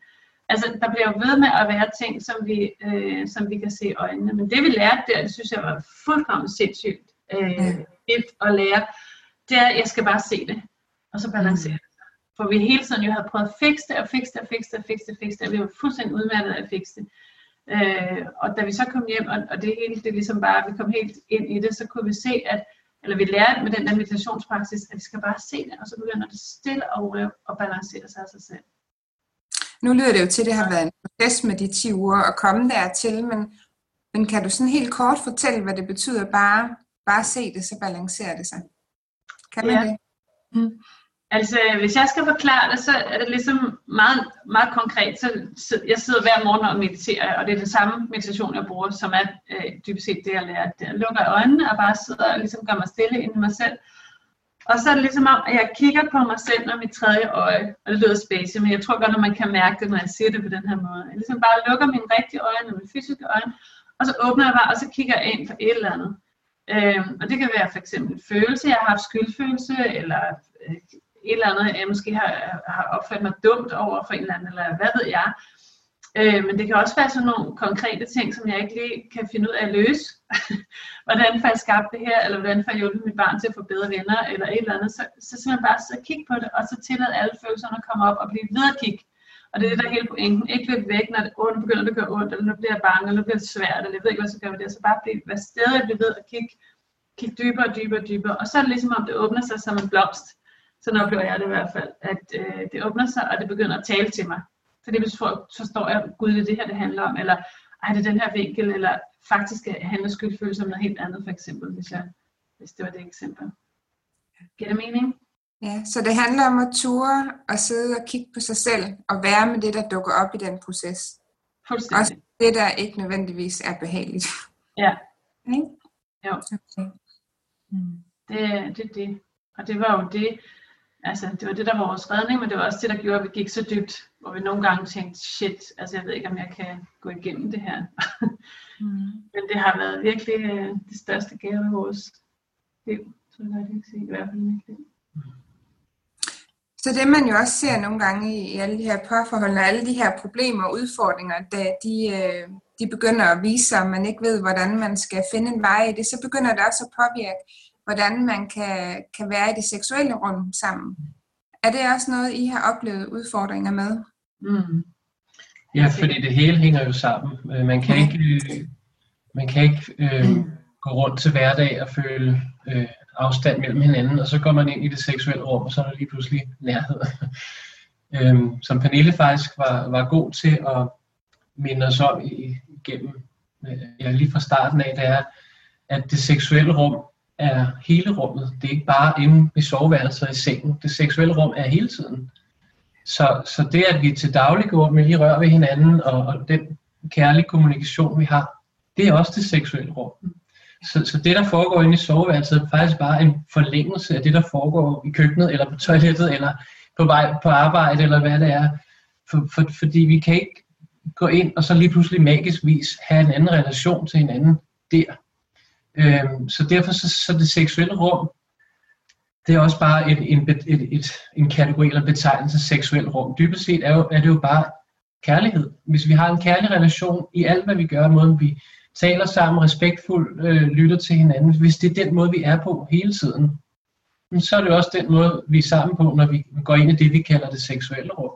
Altså, der bliver jo ved med at være ting, som vi, øh, som vi kan se i øjnene. Men det vi lærte der, det synes jeg var fuldkommen sindssygt. øh, et at lære, det er, at jeg skal bare se det, og så balancere det. For vi hele tiden jo havde prøvet at fikse det, og fikse det, og fikse det, og fikse det, og fikse det, og vi var fuldstændig udmattet af at fikse det. Øh, og da vi så kom hjem, og, og det hele, det ligesom bare, vi kom helt ind i det, så kunne vi se, at eller vi lærte med den der meditationspraksis, at vi skal bare se det, og så begynder det stille og roligt at balancere sig af sig selv. Nu lyder det jo til, at det har været en proces med de 10 uger at komme dertil, men, men kan du sådan helt kort fortælle, hvad det betyder bare, bare se det, så balancerer det sig? Kan man ja. det? Mm. Altså, hvis jeg skal forklare det, så er det ligesom meget, meget konkret. Så, jeg sidder hver morgen og mediterer, og det er det samme meditation, jeg bruger, som er øh, dybest set det, jeg lærer. Jeg lukker øjnene og bare sidder og ligesom gør mig stille ind i mig selv. Og så er det ligesom om, at jeg kigger på mig selv med mit tredje øje, og det lyder spacey, men jeg tror godt, at man kan mærke det, når jeg siger det på den her måde. Jeg ligesom bare lukker mine rigtige øjne og mine fysiske øjne, og så åbner jeg bare, og så kigger jeg ind på et eller andet. Øhm, og det kan være for eksempel følelse, jeg har haft skyldfølelse, eller øh, et eller andet, jeg måske har, har opført mig dumt over for en eller anden, eller hvad ved jeg. Øh, men det kan også være sådan nogle konkrete ting, som jeg ikke lige kan finde ud af at løse. hvordan får jeg skabt det her, eller hvordan får jeg hjulpet mit barn til at få bedre venner, eller et eller andet. Så, så simpelthen bare så kigge på det, og så tillade alle følelserne at komme op og blive ved at kigge. Og det er det, der er hele pointen. Ikke løbe væk, når det ondt begynder at gøre ondt, eller nu bliver jeg bange, eller nu bliver det svært, eller jeg ved ikke, hvad så gør det. Så bare blive, være stadig blive ved at kigge, kigge dybere og dybere og dybere. Og så er det ligesom, om det åbner sig som en blomst. Sådan oplever jeg det i hvert fald, at øh, det åbner sig, og det begynder at tale til mig. Så det forstår jeg, gud, det er det her, det handler om, eller ej, det er den her vinkel, eller faktisk handler skyldfølelse om noget helt andet, for eksempel, hvis, jeg, hvis det var det eksempel. Giver det mening? Ja, så det handler om at ture og sidde og kigge på sig selv, og være med det, der dukker op i den proces. Også det, der ikke nødvendigvis er behageligt. Ja. Okay? Jo. Okay. Mm. Det, det er det. Og det var jo det, altså det var det, der var vores redning, men det var også det, der gjorde, at vi gik så dybt, hvor vi nogle gange tænkte, shit, altså jeg ved ikke, om jeg kan gå igennem det her. mm. men det har været virkelig øh, det største gave i vores liv, så jeg kan sige, i hvert fald mit liv. Så det man jo også ser nogle gange i, i alle de her parforhold, og alle de her problemer og udfordringer, da de, øh, de begynder at vise sig, at man ikke ved, hvordan man skal finde en vej i det, så begynder det også at påvirke hvordan man kan, kan være i det seksuelle rum sammen. Er det også noget, I har oplevet udfordringer med? Mm. Ja, fordi det hele hænger jo sammen. Øh, man kan ikke, øh, man kan ikke øh, gå rundt til hverdag og føle øh, afstand mellem hinanden, og så går man ind i det seksuelle rum, og så er der lige pludselig nærhed. øhm, som Pernille faktisk var, var god til at minde os om igennem, øh, ja, lige fra starten af, det er, at det seksuelle rum er hele rummet. Det er ikke bare inde i soveværelset i sengen. Det seksuelle rum er hele tiden. Så, så det, at vi til daglig går med lige rør ved hinanden, og, og den kærlige kommunikation, vi har, det er også det seksuelle rum. Så, så det, der foregår inde i soveværelset, er faktisk bare en forlængelse af det, der foregår i køkkenet, eller på toilettet, eller på vej på arbejde, eller hvad det er. For, for, fordi vi kan ikke gå ind og så lige pludselig magisk vis have en anden relation til hinanden der. Øhm, så derfor så, så det seksuelle rum, det er også bare et, en, et, et, en kategori eller betegnelse seksuel rum. Dybest set er, jo, er det jo bare kærlighed. Hvis vi har en kærlig relation i alt, hvad vi gør, måden vi taler sammen, respektfuldt øh, lytter til hinanden, hvis det er den måde, vi er på hele tiden, så er det også den måde, vi er sammen på, når vi går ind i det, vi kalder det seksuelle rum.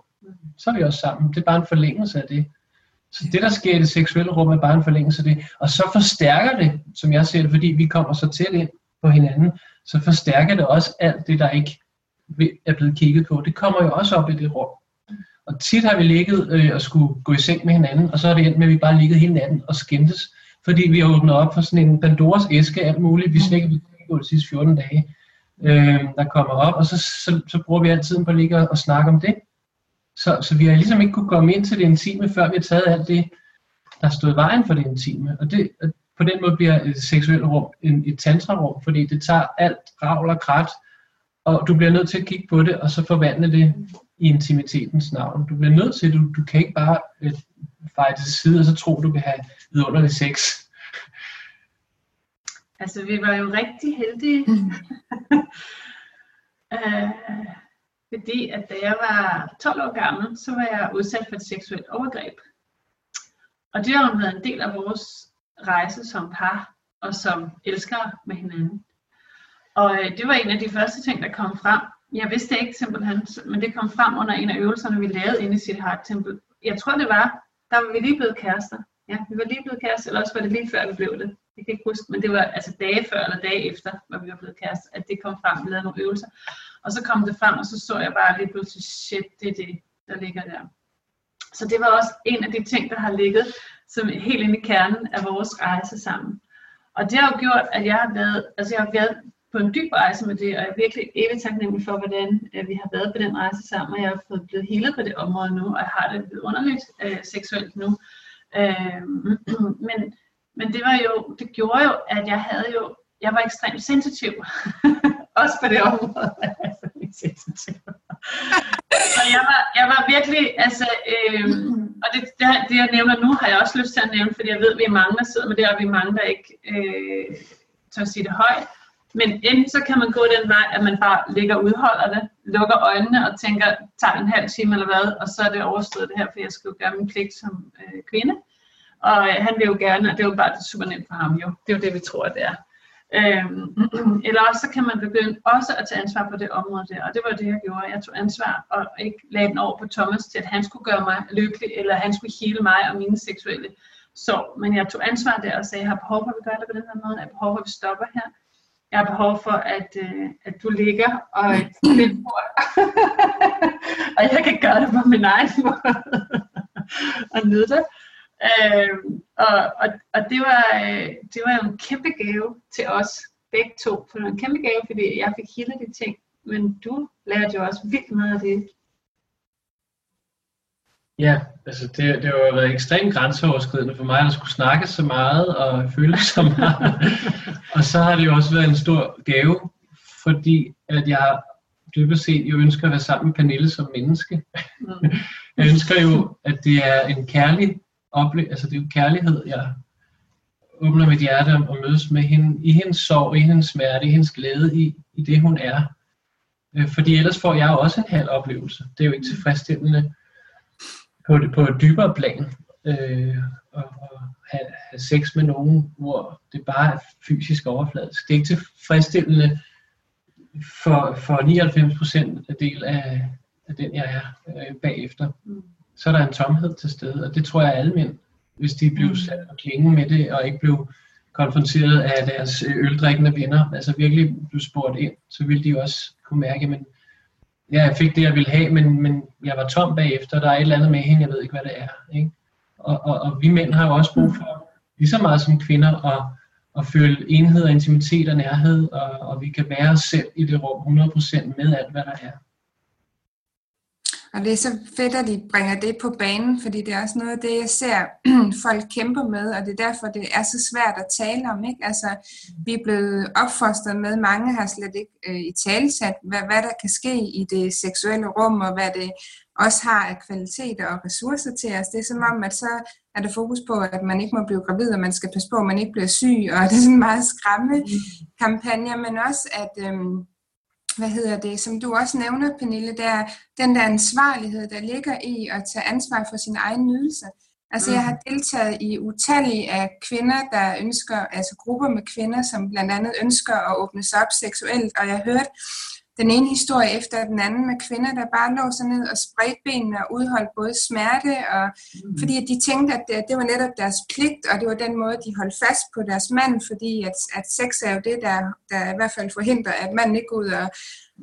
Så er vi også sammen. Det er bare en forlængelse af det. Så det, der sker i det seksuelle rum, er bare en forlængelse af det. Og så forstærker det, som jeg ser det, fordi vi kommer så tæt ind på hinanden, så forstærker det også alt det, der ikke er blevet kigget på. Det kommer jo også op i det rum. Og tit har vi ligget øh, og skulle gå i seng med hinanden, og så er det endt med, at vi bare ligget hele natten og skændtes, fordi vi har åbnet op for sådan en Pandoras æske alt muligt, vi slet ikke på de sidste 14 dage, øh, der kommer op, og så, så, så bruger vi altid på at ligge og snakke om det. Så, så vi har ligesom ikke kunne komme ind til det intime, før vi har taget alt det, der stod i vejen for det intime. Og det, på den måde bliver et seksuelt rum et, et tantra-rum, fordi det tager alt ravl og krat, og du bliver nødt til at kigge på det, og så forvandle det i intimitetens navn. Du bliver nødt til, du, du kan ikke bare øh, fejre til side, og så tro, du kan have vidunderlig sex. Altså, vi var jo rigtig heldige. uh, Fordi at da jeg var 12 år gammel, så var jeg udsat for et seksuelt overgreb. Og det har jo været en del af vores rejse som par og som elskere med hinanden. Og øh, det var en af de første ting, der kom frem. Jeg vidste ikke simpelthen, men det kom frem under en af øvelserne, vi lavede inde i sit Heart Temple. Jeg tror, det var, der var vi lige blevet kærester. Ja, vi var lige blevet kærester, eller også var det lige før, vi blev det. Jeg kan ikke huske, men det var altså dage før eller dage efter, hvor vi var blevet kærester, at det kom frem, vi lavede nogle øvelser. Og så kom det frem, og så så jeg bare lige pludselig, shit, det er det, der ligger der. Så det var også en af de ting, der har ligget som helt inde i kernen af vores rejse sammen. Og det har jo gjort, at jeg har været, altså jeg har været på en dyb rejse med det, og jeg er virkelig evigt taknemmelig for, hvordan øh, vi har været på den rejse sammen, og jeg har fået blevet helet på det område nu, og jeg har det underligt øh, seksuelt nu. Øh, men, men det var jo, det gjorde jo, at jeg havde jo, jeg var ekstremt sensitiv, også på det område. sensitiv. så jeg var, jeg var virkelig, altså, øh, og det, det, det jeg nævner nu, har jeg også lyst til at nævne, fordi jeg ved, at vi er mange, der sidder med det, og vi er mange, der ikke øh, tør sige det højt. Men enten så kan man gå den vej, at man bare ligger og udholder det, lukker øjnene og tænker, tager en halv time eller hvad, og så er det overstået det her, for jeg skal jo gøre min pligt som øh, kvinde. Og øh, han vil jo gerne, og det er jo bare super nemt for ham jo. Det er jo det, vi tror, det er. Øhm, eller også så kan man begynde også at tage ansvar på det område der, og det var det, jeg gjorde. Jeg tog ansvar og ikke lagde den over på Thomas til, at han skulle gøre mig lykkelig, eller han skulle hele mig og mine seksuelle sår. men jeg tog ansvar der og sagde, jeg har behov for, at vi gør det på den her måde, jeg har behov for, at vi stopper her, jeg har behov for, at, øh, at du ligger og lidt og jeg kan gøre det på min egen måde og nyde det. Øh, og, og, og det, var, øh, det var jo en kæmpe gave til os begge to. For det var en kæmpe gave, fordi jeg fik hele de ting. Men du lærte jo også vildt meget af det. Ja, altså det, det har jo været ekstremt grænseoverskridende for mig, at skulle snakke så meget og føle så meget. og så har det jo også været en stor gave, fordi at jeg dybest set jo ønsker at være sammen med Pernille som menneske. Mm. jeg ønsker jo, at det er en kærlig ople- altså det er jo kærlighed, jeg åbner mit hjerte og mødes med hende i hendes sorg, i hendes smerte, i hendes glæde, i, i det hun er. Øh, fordi ellers får jeg jo også en halv oplevelse. Det er jo ikke tilfredsstillende på, det, på et dybere plan øh, og, og have, have sex med nogen, hvor det bare er fysisk overfladisk. Det er ikke tilfredsstillende for, for 99% af del af, af den, jeg er øh, bagefter. Mm. Så er der en tomhed til stede, og det tror jeg alle mænd, hvis de blev mm. sat på klingen med det, og ikke blev konfronteret af deres øldrikkende venner, altså virkelig blev spurgt ind, så ville de også kunne mærke, men ja, jeg fik det, jeg ville have, men, men jeg var tom bagefter, der er et eller andet med hende, jeg ved ikke, hvad det er. Ikke? Og, og, og vi mænd har jo også brug for, lige så meget som kvinder, at, at føle enhed og intimitet og nærhed, og, og vi kan være os selv i det rum 100% med alt, hvad der er. Og det er så fedt, at de bringer det på banen, fordi det er også noget af det, jeg ser folk kæmper med, og det er derfor, det er så svært at tale om. Ikke? Altså, vi er blevet opfostret med, mange har slet ikke øh, i talesat, hvad, hvad der kan ske i det seksuelle rum, og hvad det også har af kvaliteter og ressourcer til os. Det er som om, at så er der fokus på, at man ikke må blive gravid, og man skal passe på, at man ikke bliver syg, og det er sådan en meget skræmme kampagne, men også at... Øh, hvad hedder det, som du også nævner, Pernille, der den der ansvarlighed, der ligger i at tage ansvar for sin egen nydelse. Altså jeg har mm. deltaget i utallige af kvinder, der ønsker, altså grupper med kvinder, som blandt andet ønsker at åbne sig op seksuelt, og jeg har hørt den ene historie efter den anden med kvinder, der bare lå sig ned og spredte benene og udholdt både smerte, og mm. fordi at de tænkte, at det, det var netop deres pligt, og det var den måde, de holdt fast på deres mand, fordi at, at sex er jo det, der, der i hvert fald forhindrer, at manden ikke går ud og,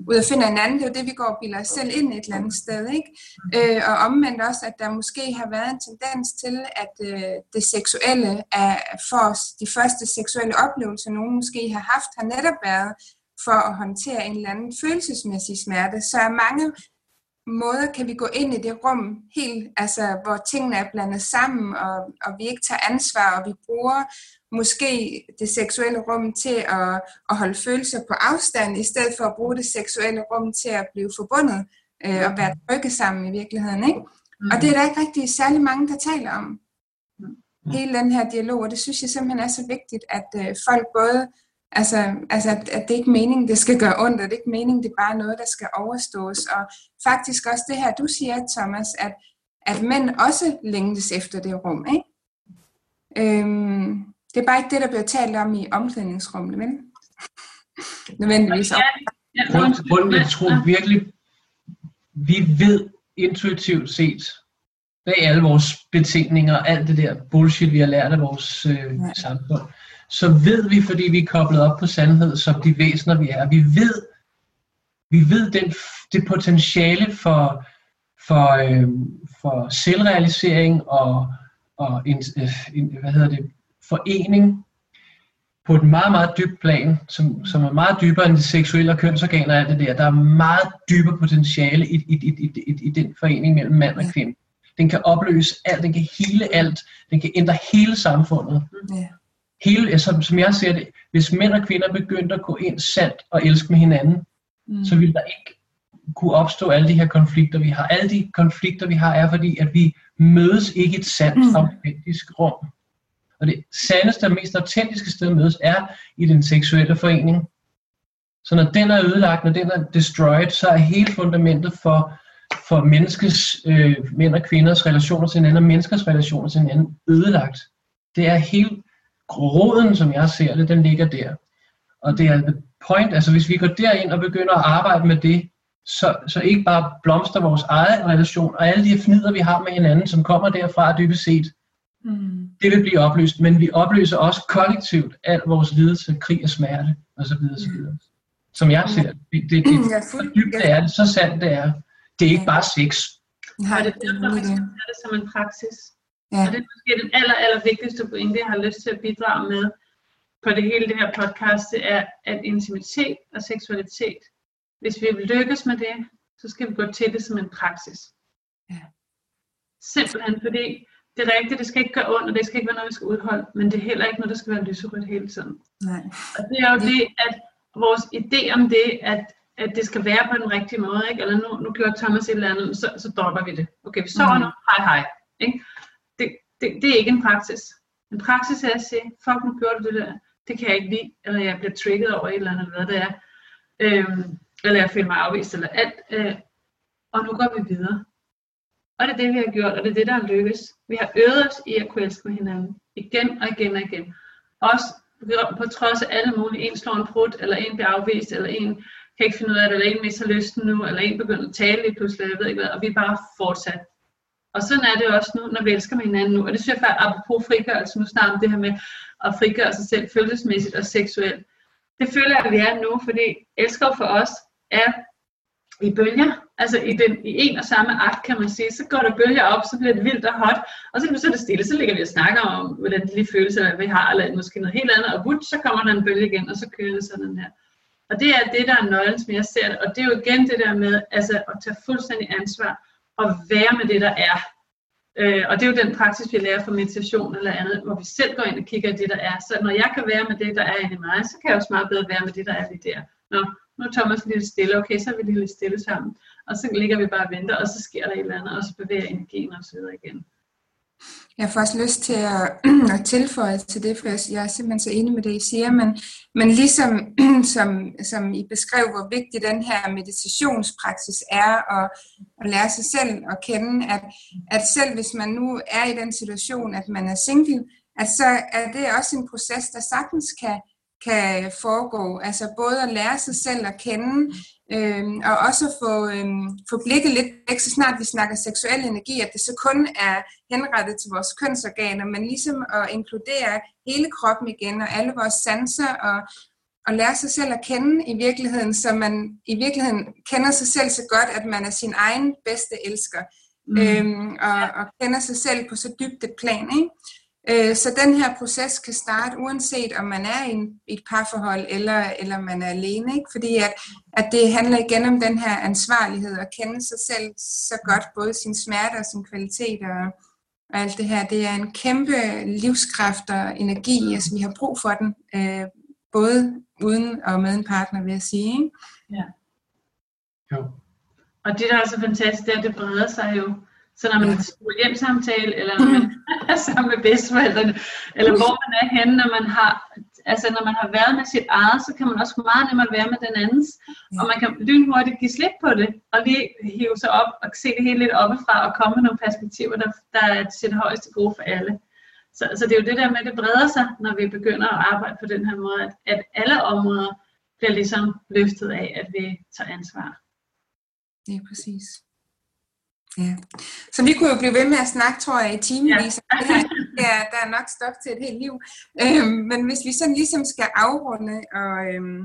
ud og finder en anden. Det er jo det, vi går og bilder os selv ind et eller andet sted. Ikke? Øh, og omvendt også, at der måske har været en tendens til, at øh, det seksuelle er for os, de første seksuelle oplevelser, nogen måske har haft, har netop været for at håndtere en eller anden følelsesmæssig smerte. Så er mange måder kan vi gå ind i det rum helt, altså hvor tingene er blandet sammen, og, og vi ikke tager ansvar, og vi bruger måske det seksuelle rum til at, at holde følelser på afstand, i stedet for at bruge det seksuelle rum til at blive forbundet øh, og være trygge sammen i virkeligheden. Ikke? Mm. Og det er der ikke rigtig særlig mange, der taler om. Mm. Hele den her dialog, og det synes jeg simpelthen er så vigtigt, at øh, folk både Altså, altså at, at det ikke er meningen, det skal gøre ondt, og det er ikke meningen, det er bare noget, der skal overstås. Og faktisk også det her, du siger, Thomas, at, at mænd også længtes efter det rum. Ikke? Øhm, Det er bare ikke det, der bliver talt om i omklædningsrummet, men nødvendigvis. Ja, ja, Grunden, grunden jeg tror virkelig, vi ved intuitivt set, bag alle vores betingninger, alt det der bullshit, vi har lært af vores øh, Ja. samfund, så ved vi, fordi vi er koblet op på sandhed, som de væsener vi er, vi ved, vi ved den, det potentiale for, for, øh, for selvrealisering og, og en, øh, en, hvad hedder det, forening på et meget, meget dybt plan, som, som er meget dybere end de seksuelle og kønsorganer og alt det der. Der er meget dybere potentiale i, i, i, i, i, i den forening mellem mand og kvinde. Den kan opløse alt, den kan hele alt, den kan ændre hele samfundet. Ja. Hele, som, som jeg ser det, hvis mænd og kvinder begyndte at gå ind sandt og elske med hinanden, Mm. så ville der ikke kunne opstå alle de her konflikter, vi har. Alle de konflikter, vi har, er fordi, at vi mødes ikke et sandt, Mm. autentisk rum. Og det sandeste og mest autentiske sted at mødes er i den seksuelle forening. Så når den er ødelagt, når den er destroyed, så er hele fundamentet for, for menneskets, øh, mænd og kvinders relationer til hinanden, og menneskers relationer til hinanden ødelagt. Det er hele roden, som jeg ser det, den ligger der. Og det er the point, altså hvis vi går derind og begynder at arbejde med det, så, så ikke bare blomster vores egen relation, og alle de fnider, vi har med hinanden, som kommer derfra dybest set, Mm. det vil blive opløst, men vi opløser også kollektivt al vores lidelse, krig og smerte, osv. osv. Som jeg ser det. Det, det, det Ja, så dybt det er det, så sandt det er. Det er ikke bare sex. Nej, Og det er er derfor, vi skal det. have det som en praksis. Ja. Og det er måske den aller, aller vigtigste pointe, jeg har lyst til at bidrage med på det hele det her podcast, det er, at intimitet og seksualitet, hvis vi vil lykkes med det, så skal vi gå til det som en praksis. Ja. Simpelthen fordi, det er rigtigt, det skal ikke gøre ondt, og det skal ikke være noget, vi skal udholde, men det er heller ikke noget, der skal være lyserødt hele tiden. Nej. Og det er jo det, at vores idé om det, at, at det skal være på den rigtige måde, ikke? eller nu, nu gjorde Thomas et eller andet, så, så dropper vi det. Okay, vi sover Mhm. nu, hej hej. Ikke? Det, det, er ikke en praksis. En praksis er at sige, fuck nu gjorde du det der, det kan jeg ikke lide, eller jeg bliver trigget over et eller andet, eller hvad det er. Øhm, eller jeg føler mig afvist, eller alt. Øh, og nu går vi videre. Og det er det, vi har gjort, og det er det, der har lykkes. Vi har øvet os i at kunne elske med hinanden. Igen og igen og igen. Også på trods af alle mulige, en slår en brud, eller en bliver afvist, eller en kan ikke finde ud af det, eller en mister lysten nu, eller en begynder at tale lige pludselig, jeg ved ikke hvad, og vi er bare fortsat. Og sådan er det også nu, når vi elsker med hinanden nu. Og det synes jeg faktisk, apropos frigørelse, nu snart om det her med at frigøre sig selv følelsesmæssigt og seksuelt. Det føler jeg, at vi er nu, fordi elsker for os er i bølger, altså i, den, i en og samme akt, kan man sige, så går der bølger op, så bliver det vildt og hot, og så er det stille, så ligger vi og snakker om, hvordan det lige føles, eller hvad vi har, eller måske noget helt andet, og vut, så kommer der en bølge igen, og så kører det sådan her. Og det er det, der er nøglen, som jeg ser det, og det er jo igen det der med altså, at tage fuldstændig ansvar, og være med det, der er. Øh, og det er jo den praksis, vi lærer fra meditation eller andet, hvor vi selv går ind og kigger i det, der er. Så når jeg kan være med det, der er inde i mig, så kan jeg også meget bedre være med det, der er lige der. Nå, nu er Thomas lidt stille, okay, så er vi lige lidt stille sammen. Og så ligger vi bare og venter, og så sker der et eller andet, og så bevæger energien osv. videre igen. Jeg har faktisk lyst til at, at tilføje til det, for jeg jeg er simpelthen så enig med det, I siger, men, men ligesom som, som I beskrev, hvor vigtig den her meditationspraksis er, og at lære sig selv at kende, at, at selv hvis man nu er i den situation, at man er single, at så er det også en proces, der sagtens kan, kan foregå. Altså både at lære sig selv at kende, Øhm, og også at få, øhm, få blikket lidt væk, så snart vi snakker seksuel energi, at det så kun er henrettet til vores kønsorganer, men ligesom at inkludere hele kroppen igen, og alle vores sanser, og, og lære sig selv at kende i virkeligheden, så man i virkeligheden kender sig selv så godt, at man er sin egen bedste elsker, mm. øhm, og, og kender sig selv på så dybt et plan, ikke? Øh, Så den her proces kan starte uanset om man er i et parforhold eller, eller man er alene. Ikke? Fordi at, at det handler igen om den her ansvarlighed at kende sig selv så godt, både sin smerte og sin kvalitet og, og alt det her. Det er en kæmpe livskraft og energi, altså vi har brug for den, øh, både uden og med en partner, vil jeg sige. Ikke? Jo. Og det, der er så fantastisk, det er, at det breder sig jo. Så når man er til hjemsamtale, eller når man er sammen med bedsteforældrene, eller hvor man er henne, når man har, altså når man har været med sit eget, så kan man også meget nemmere være med den andens. Og man kan lynhurtigt give slip på det, og lige hive sig op og se det hele lidt oppefra, og komme med nogle perspektiver, der, der er til det højeste gode for alle. Så, så det er jo det der med, at det breder sig, når vi begynder at arbejde på den her måde, at, at alle områder bliver ligesom løftet af, at vi tager ansvar. Det er præcis. Ja. Så vi kunne jo blive ved med at snakke, tror jeg, i timevis. Ja. ja, der er nok stof til et helt liv. Øhm, men hvis vi sådan ligesom skal afrunde, og, øhm,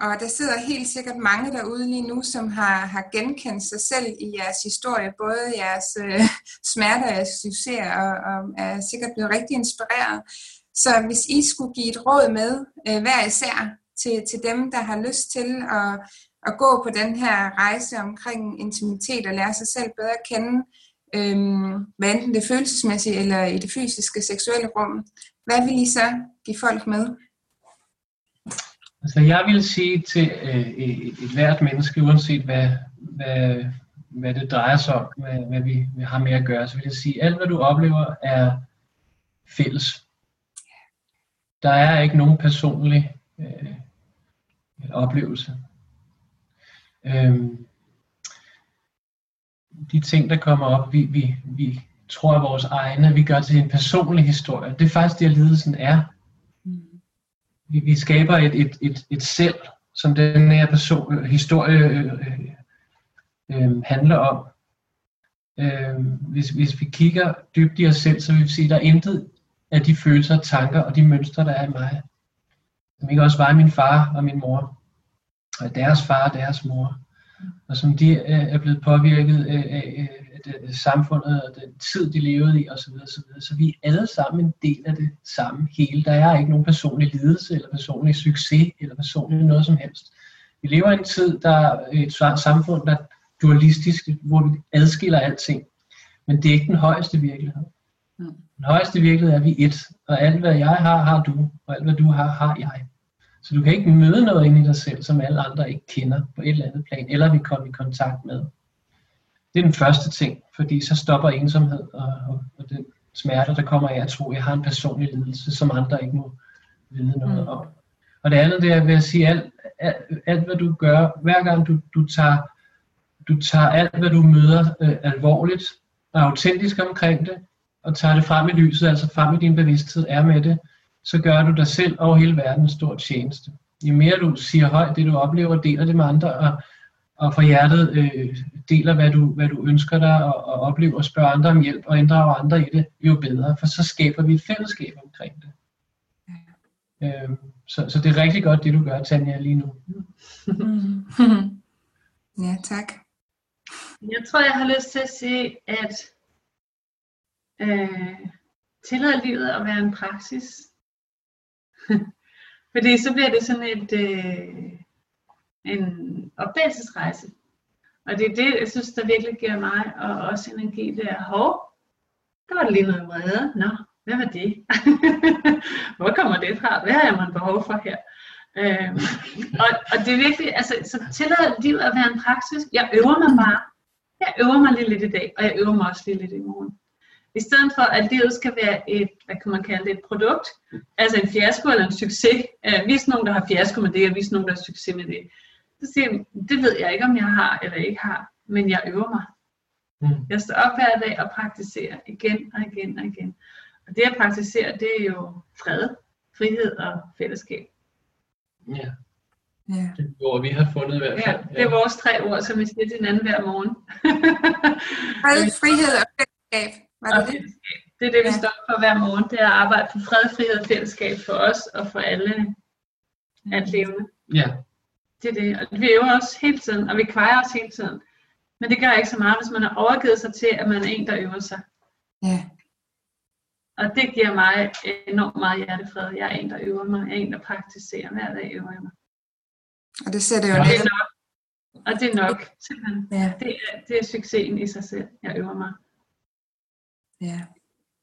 og der sidder helt sikkert mange derude lige nu, som har, har genkendt sig selv i jeres historie, både jeres øh, smerter og jeres succeser, og, og er sikkert blevet rigtig inspireret. Så hvis I skulle give et råd med, øh, hver især, til, til dem, der har lyst til at at gå på den her rejse omkring intimitet og lære sig selv bedre at kende, øhm, hvad enten det følelsesmæssige eller i det fysiske seksuelle rum. Hvad vil I så give folk med? Altså jeg vil sige til øh, e, e, et hvert menneske, uanset hvad, hvad, hvad det drejer sig om, hvad, hvad vi, vi har med at gøre, så vil jeg sige, at alt hvad du oplever er fælles. Der er ikke nogen personlig øh, oplevelse. Øhm, de ting, der kommer op, vi, vi, vi tror er vores egne, vi gør til en personlig historie. Det er faktisk det, lidelsen er. Vi, vi skaber et, et, et, et selv, som den her person, historie øh, øh, handler om. Øh, hvis, hvis vi kigger dybt i os selv, så vil vi sige, at der er intet af de følelser, tanker og de mønstre, der er i mig, som ikke også var i min far og min mor og deres far og deres mor, og som de øh, er blevet påvirket af, af samfundet og den tid, de levede i osv. osv. Så vi er alle sammen en del af det samme hele. Der er ikke nogen personlig lidelse eller personlig succes eller personlig noget som helst. Vi lever i en tid, der er et samfund, der er dualistisk, hvor vi adskiller alting. Men det er ikke den højeste virkelighed. Mm. Den højeste virkelighed er vi et, og alt hvad jeg har, har du, og alt hvad du har, har jeg. Så du kan ikke møde noget ind i dig selv, som alle andre ikke kender på et eller andet plan, eller vi kommer i kontakt med. Det er den første ting, fordi så stopper ensomhed og, og, og den smerte, der kommer af at tro, at jeg har en personlig lidelse, som andre ikke må vide noget mm. om. Og det andet det er ved at sige, alt, alt, alt hvad du gør, hver gang du, du, tager, du tager alt, hvad du møder øh, alvorligt og autentisk omkring det, og tager det frem i lyset, altså frem i din bevidsthed, er med det, så gør du dig selv og hele verden en stor tjeneste. Jo mere du siger højt det, du oplever, deler det med andre, og, og fra hjertet øh, deler, hvad du, hvad du ønsker dig, og, og oplever og spørger andre om hjælp, og inddrager andre i det, jo bedre, for så skaber vi et fællesskab omkring det. Øhm, så, så det er rigtig godt, det du gør, Tanja, lige nu. ja, tak. Jeg tror, jeg har lyst til at sige, at øh, tillade livet at være en praksis. Fordi så bliver det sådan et, øh, en opdagelsesrejse. Og det er det, jeg synes, der virkelig giver mig og også energi, det er, hov, der var lige noget vrede. Nå, hvad var det? Hvor kommer det fra? Hvad har jeg man behov for her? Øhm, og, og det er virkelig, altså, så tillader livet at være en praksis. Jeg øver mig bare. Jeg øver mig lige lidt i dag, og jeg øver mig også lige lidt i morgen. I stedet for, at livet skal være et, hvad kan man kalde det, et produkt, altså en fiasko eller en succes. Uh, vi er nogen, der har fiasko med det, og vi er nogen, der har succes med det. Så siger jeg, det ved jeg ikke, om jeg har eller ikke har, men jeg øver mig. Mm. Jeg står op hver dag og praktiserer igen og igen og igen. Og det at praktisere, det er jo fred, frihed og fællesskab. Ja. Ja. Det er ord, vi har fundet i hvert fald. Ja, det er vores tre ord, som vi siger til hinanden hver morgen. fred, frihed og fællesskab. Var det, det? det er det, vi står for hver morgen. Det er at arbejde for fred, frihed og fællesskab for os og for alle alt levende. Ja. Det er det. Og vi øver os hele tiden, og vi kvejer os hele tiden. Men det gør ikke så meget, hvis man har overgivet sig til, at man er en, der øver sig. Ja. Og det giver mig enormt meget hjertefred. Jeg er en, der øver mig. Jeg er en, der praktiserer. Hver dag øver jeg mig. Og det sætter jo og det er nok. Og det er nok. Simpelthen. Ja. Det, er, det er succesen i sig selv. Jeg øver mig. Ja.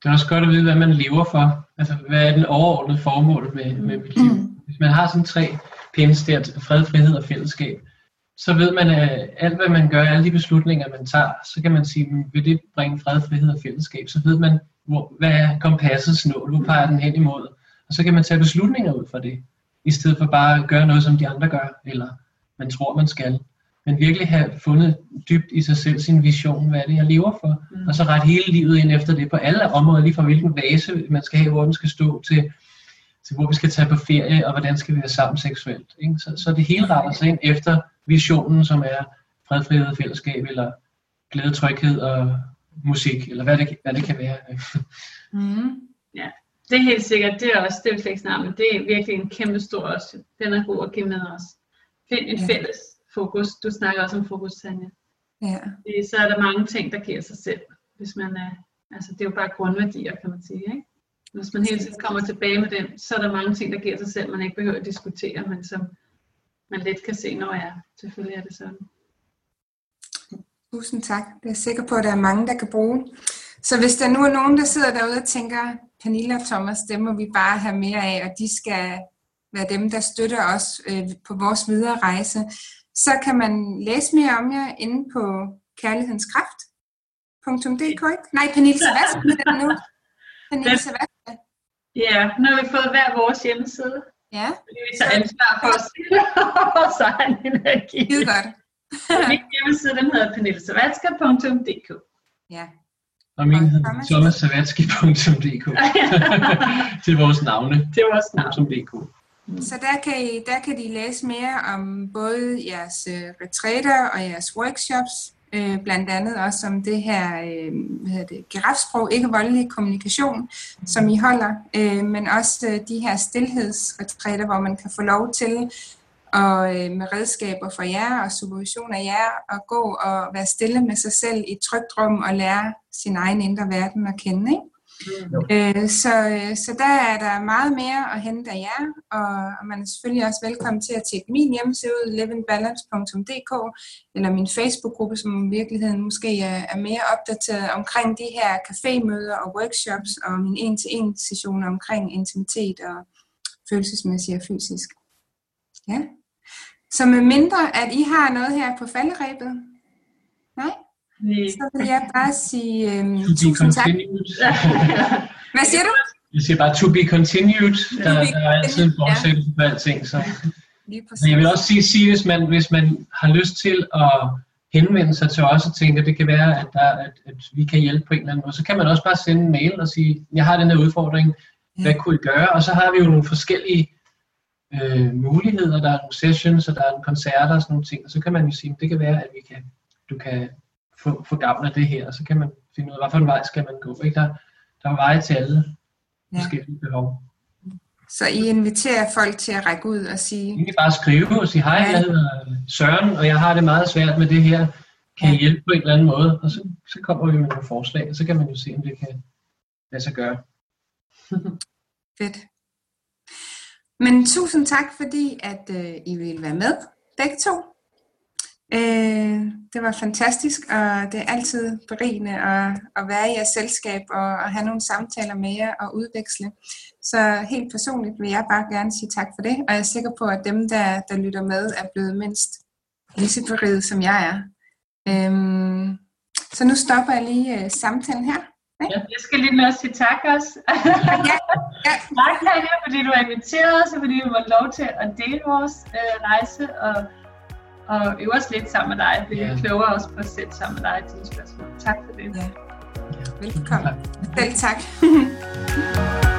Det er også godt at vide, hvad man lever for. Altså, hvad er den overordnede formål med, med mit liv? Mm. Hvis man har sådan tre pins der, fred, frihed og fællesskab, så ved man, at alt hvad man gør, alle de beslutninger, man tager, så kan man sige, vil det bringe fred, frihed og fællesskab? Så ved man, hvor, hvad er kompassets nål, hvor peger den hen imod? Og så kan man tage beslutninger ud fra det, i stedet for bare at gøre noget, som de andre gør, eller man tror, man skal. Men virkelig have fundet dybt i sig selv sin vision, hvad er det, jeg lever for, mm. og så rette hele livet ind efter det på alle områder, lige fra hvilken vase man skal have, hvor den skal stå til, til hvor vi skal tage på ferie, og hvordan skal vi være sammen seksuelt. Ikke? Så, så det hele retter sig ind efter visionen, som er fred, frihed, fællesskab, eller glæde, tryghed og musik, eller hvad det, hvad det kan være. mm. Ja, det er helt sikkert. Det er også, det vil snakke det er virkelig en kæmpe stor også. Den er god at give med os. Find en ja. fælles fokus. Du snakker også om fokus, Tanja. Ja. Så er der mange ting, der giver sig selv. Hvis man er, altså det er jo bare grundværdier, kan man sige. Ikke? Hvis man hele tiden kommer tilbage med den, så er der mange ting, der giver sig selv, man ikke behøver at diskutere, men som man let kan se, når jeg er. Selvfølgelig er det sådan. Tusind tak. Det er sikker på, at der er mange, der kan bruge. Så hvis der nu er nogen, der sidder derude og tænker, Pernille og Thomas, dem må vi bare have mere af, og de skal være dem, der støtter os øh, på vores videre rejse, så kan man læse mere om jer inde på kærlighedskraft.dk, ikke? Nej, Pernille Sebastian er det nu. Pernille Sebastian. Ja, nu har vi fået hver vores hjemmeside. Ja. Fordi vi tager ansvar for os vores egen energi. Det er godt. Min hjemmeside, den hedder pernillesavatska.dk. Ja. Og min hedder thomassavatski.dk. til vores navne. Til vores navne. .dk. Mm. Så der kan, I, der kan de læse mere om både jeres øh, retræter og jeres workshops, øh, blandt andet også om det her øh, hvad hedder det, girafsprog, ikke voldelig kommunikation, som I holder, øh, men også øh, de her stillhedsretræter, hvor man kan få lov til og øh, med redskaber for jer og supervision af jer at gå og være stille med sig selv i et trygt rum og lære sin egen indre verden at kende. Ikke? Øh, så, øh, så der er der meget mere at hente af jer, og, og man er selvfølgelig også velkommen til at tjekke min hjemmeside ud, livingbalance.dk, eller min Facebook-gruppe, som i virkeligheden måske er, er mere opdateret omkring de her cafémøder og workshops, og min en-til-en sessioner omkring intimitet og følelsesmæssigt og fysisk. Ja. Så med mindre, at I har noget her på falderæbet, nej? Så vil jeg bare sige um, tusind tak. Hvad siger du? Jeg siger bare to be continued. Der, be der er altid en fortsættelse ja. på alting. Så. Men jeg vil også sige, sige hvis, man, hvis man har lyst til at henvende sig til os og tænke, at det kan være, at, der, at, at vi kan hjælpe på en eller anden måde, så kan man også bare sende en mail og sige, jeg har den her udfordring, hvad kunne I gøre? Og så har vi jo nogle forskellige øh, muligheder, der er nogle sessions, og der er nogle koncerter og sådan nogle ting, og så kan man jo sige, at det kan være, at vi kan, du kan få, få gavn af det her, og så kan man finde ud af, hvilken vej skal man gå. Ikke? Der, der er veje til alle ja. forskellige behov. Så I inviterer folk til at række ud og sige... I kan bare skrive og sige, hej, ja. jeg hedder Søren, og jeg har det meget svært med det her. Kan I hjælpe på en eller anden måde? Og så, så kommer vi med nogle forslag, og så kan man jo se, om det kan lade sig gøre. Fedt. Men tusind tak, fordi at øh, I ville være med, begge to. Øh, det var fantastisk, og det er altid berigende at, at være i jeres selskab og at have nogle samtaler med jer og udveksle. Så helt personligt vil jeg bare gerne sige tak for det, og jeg er sikker på, at dem, der, der lytter med, er blevet mindst lige så beriget, som jeg er. Øh, så nu stopper jeg lige øh, samtalen her. Ja, jeg skal lige med at sige tak også. ja, ja. tak, Tanja, fordi du har inviteret os, og fordi vi var lov til at dele vores øh, rejse, og, og øve os lidt sammen med dig, blive ja. klogere også på at sætte sammen med dig til spørgsmål. Tak for det. Ja. Velkommen. Selv tak.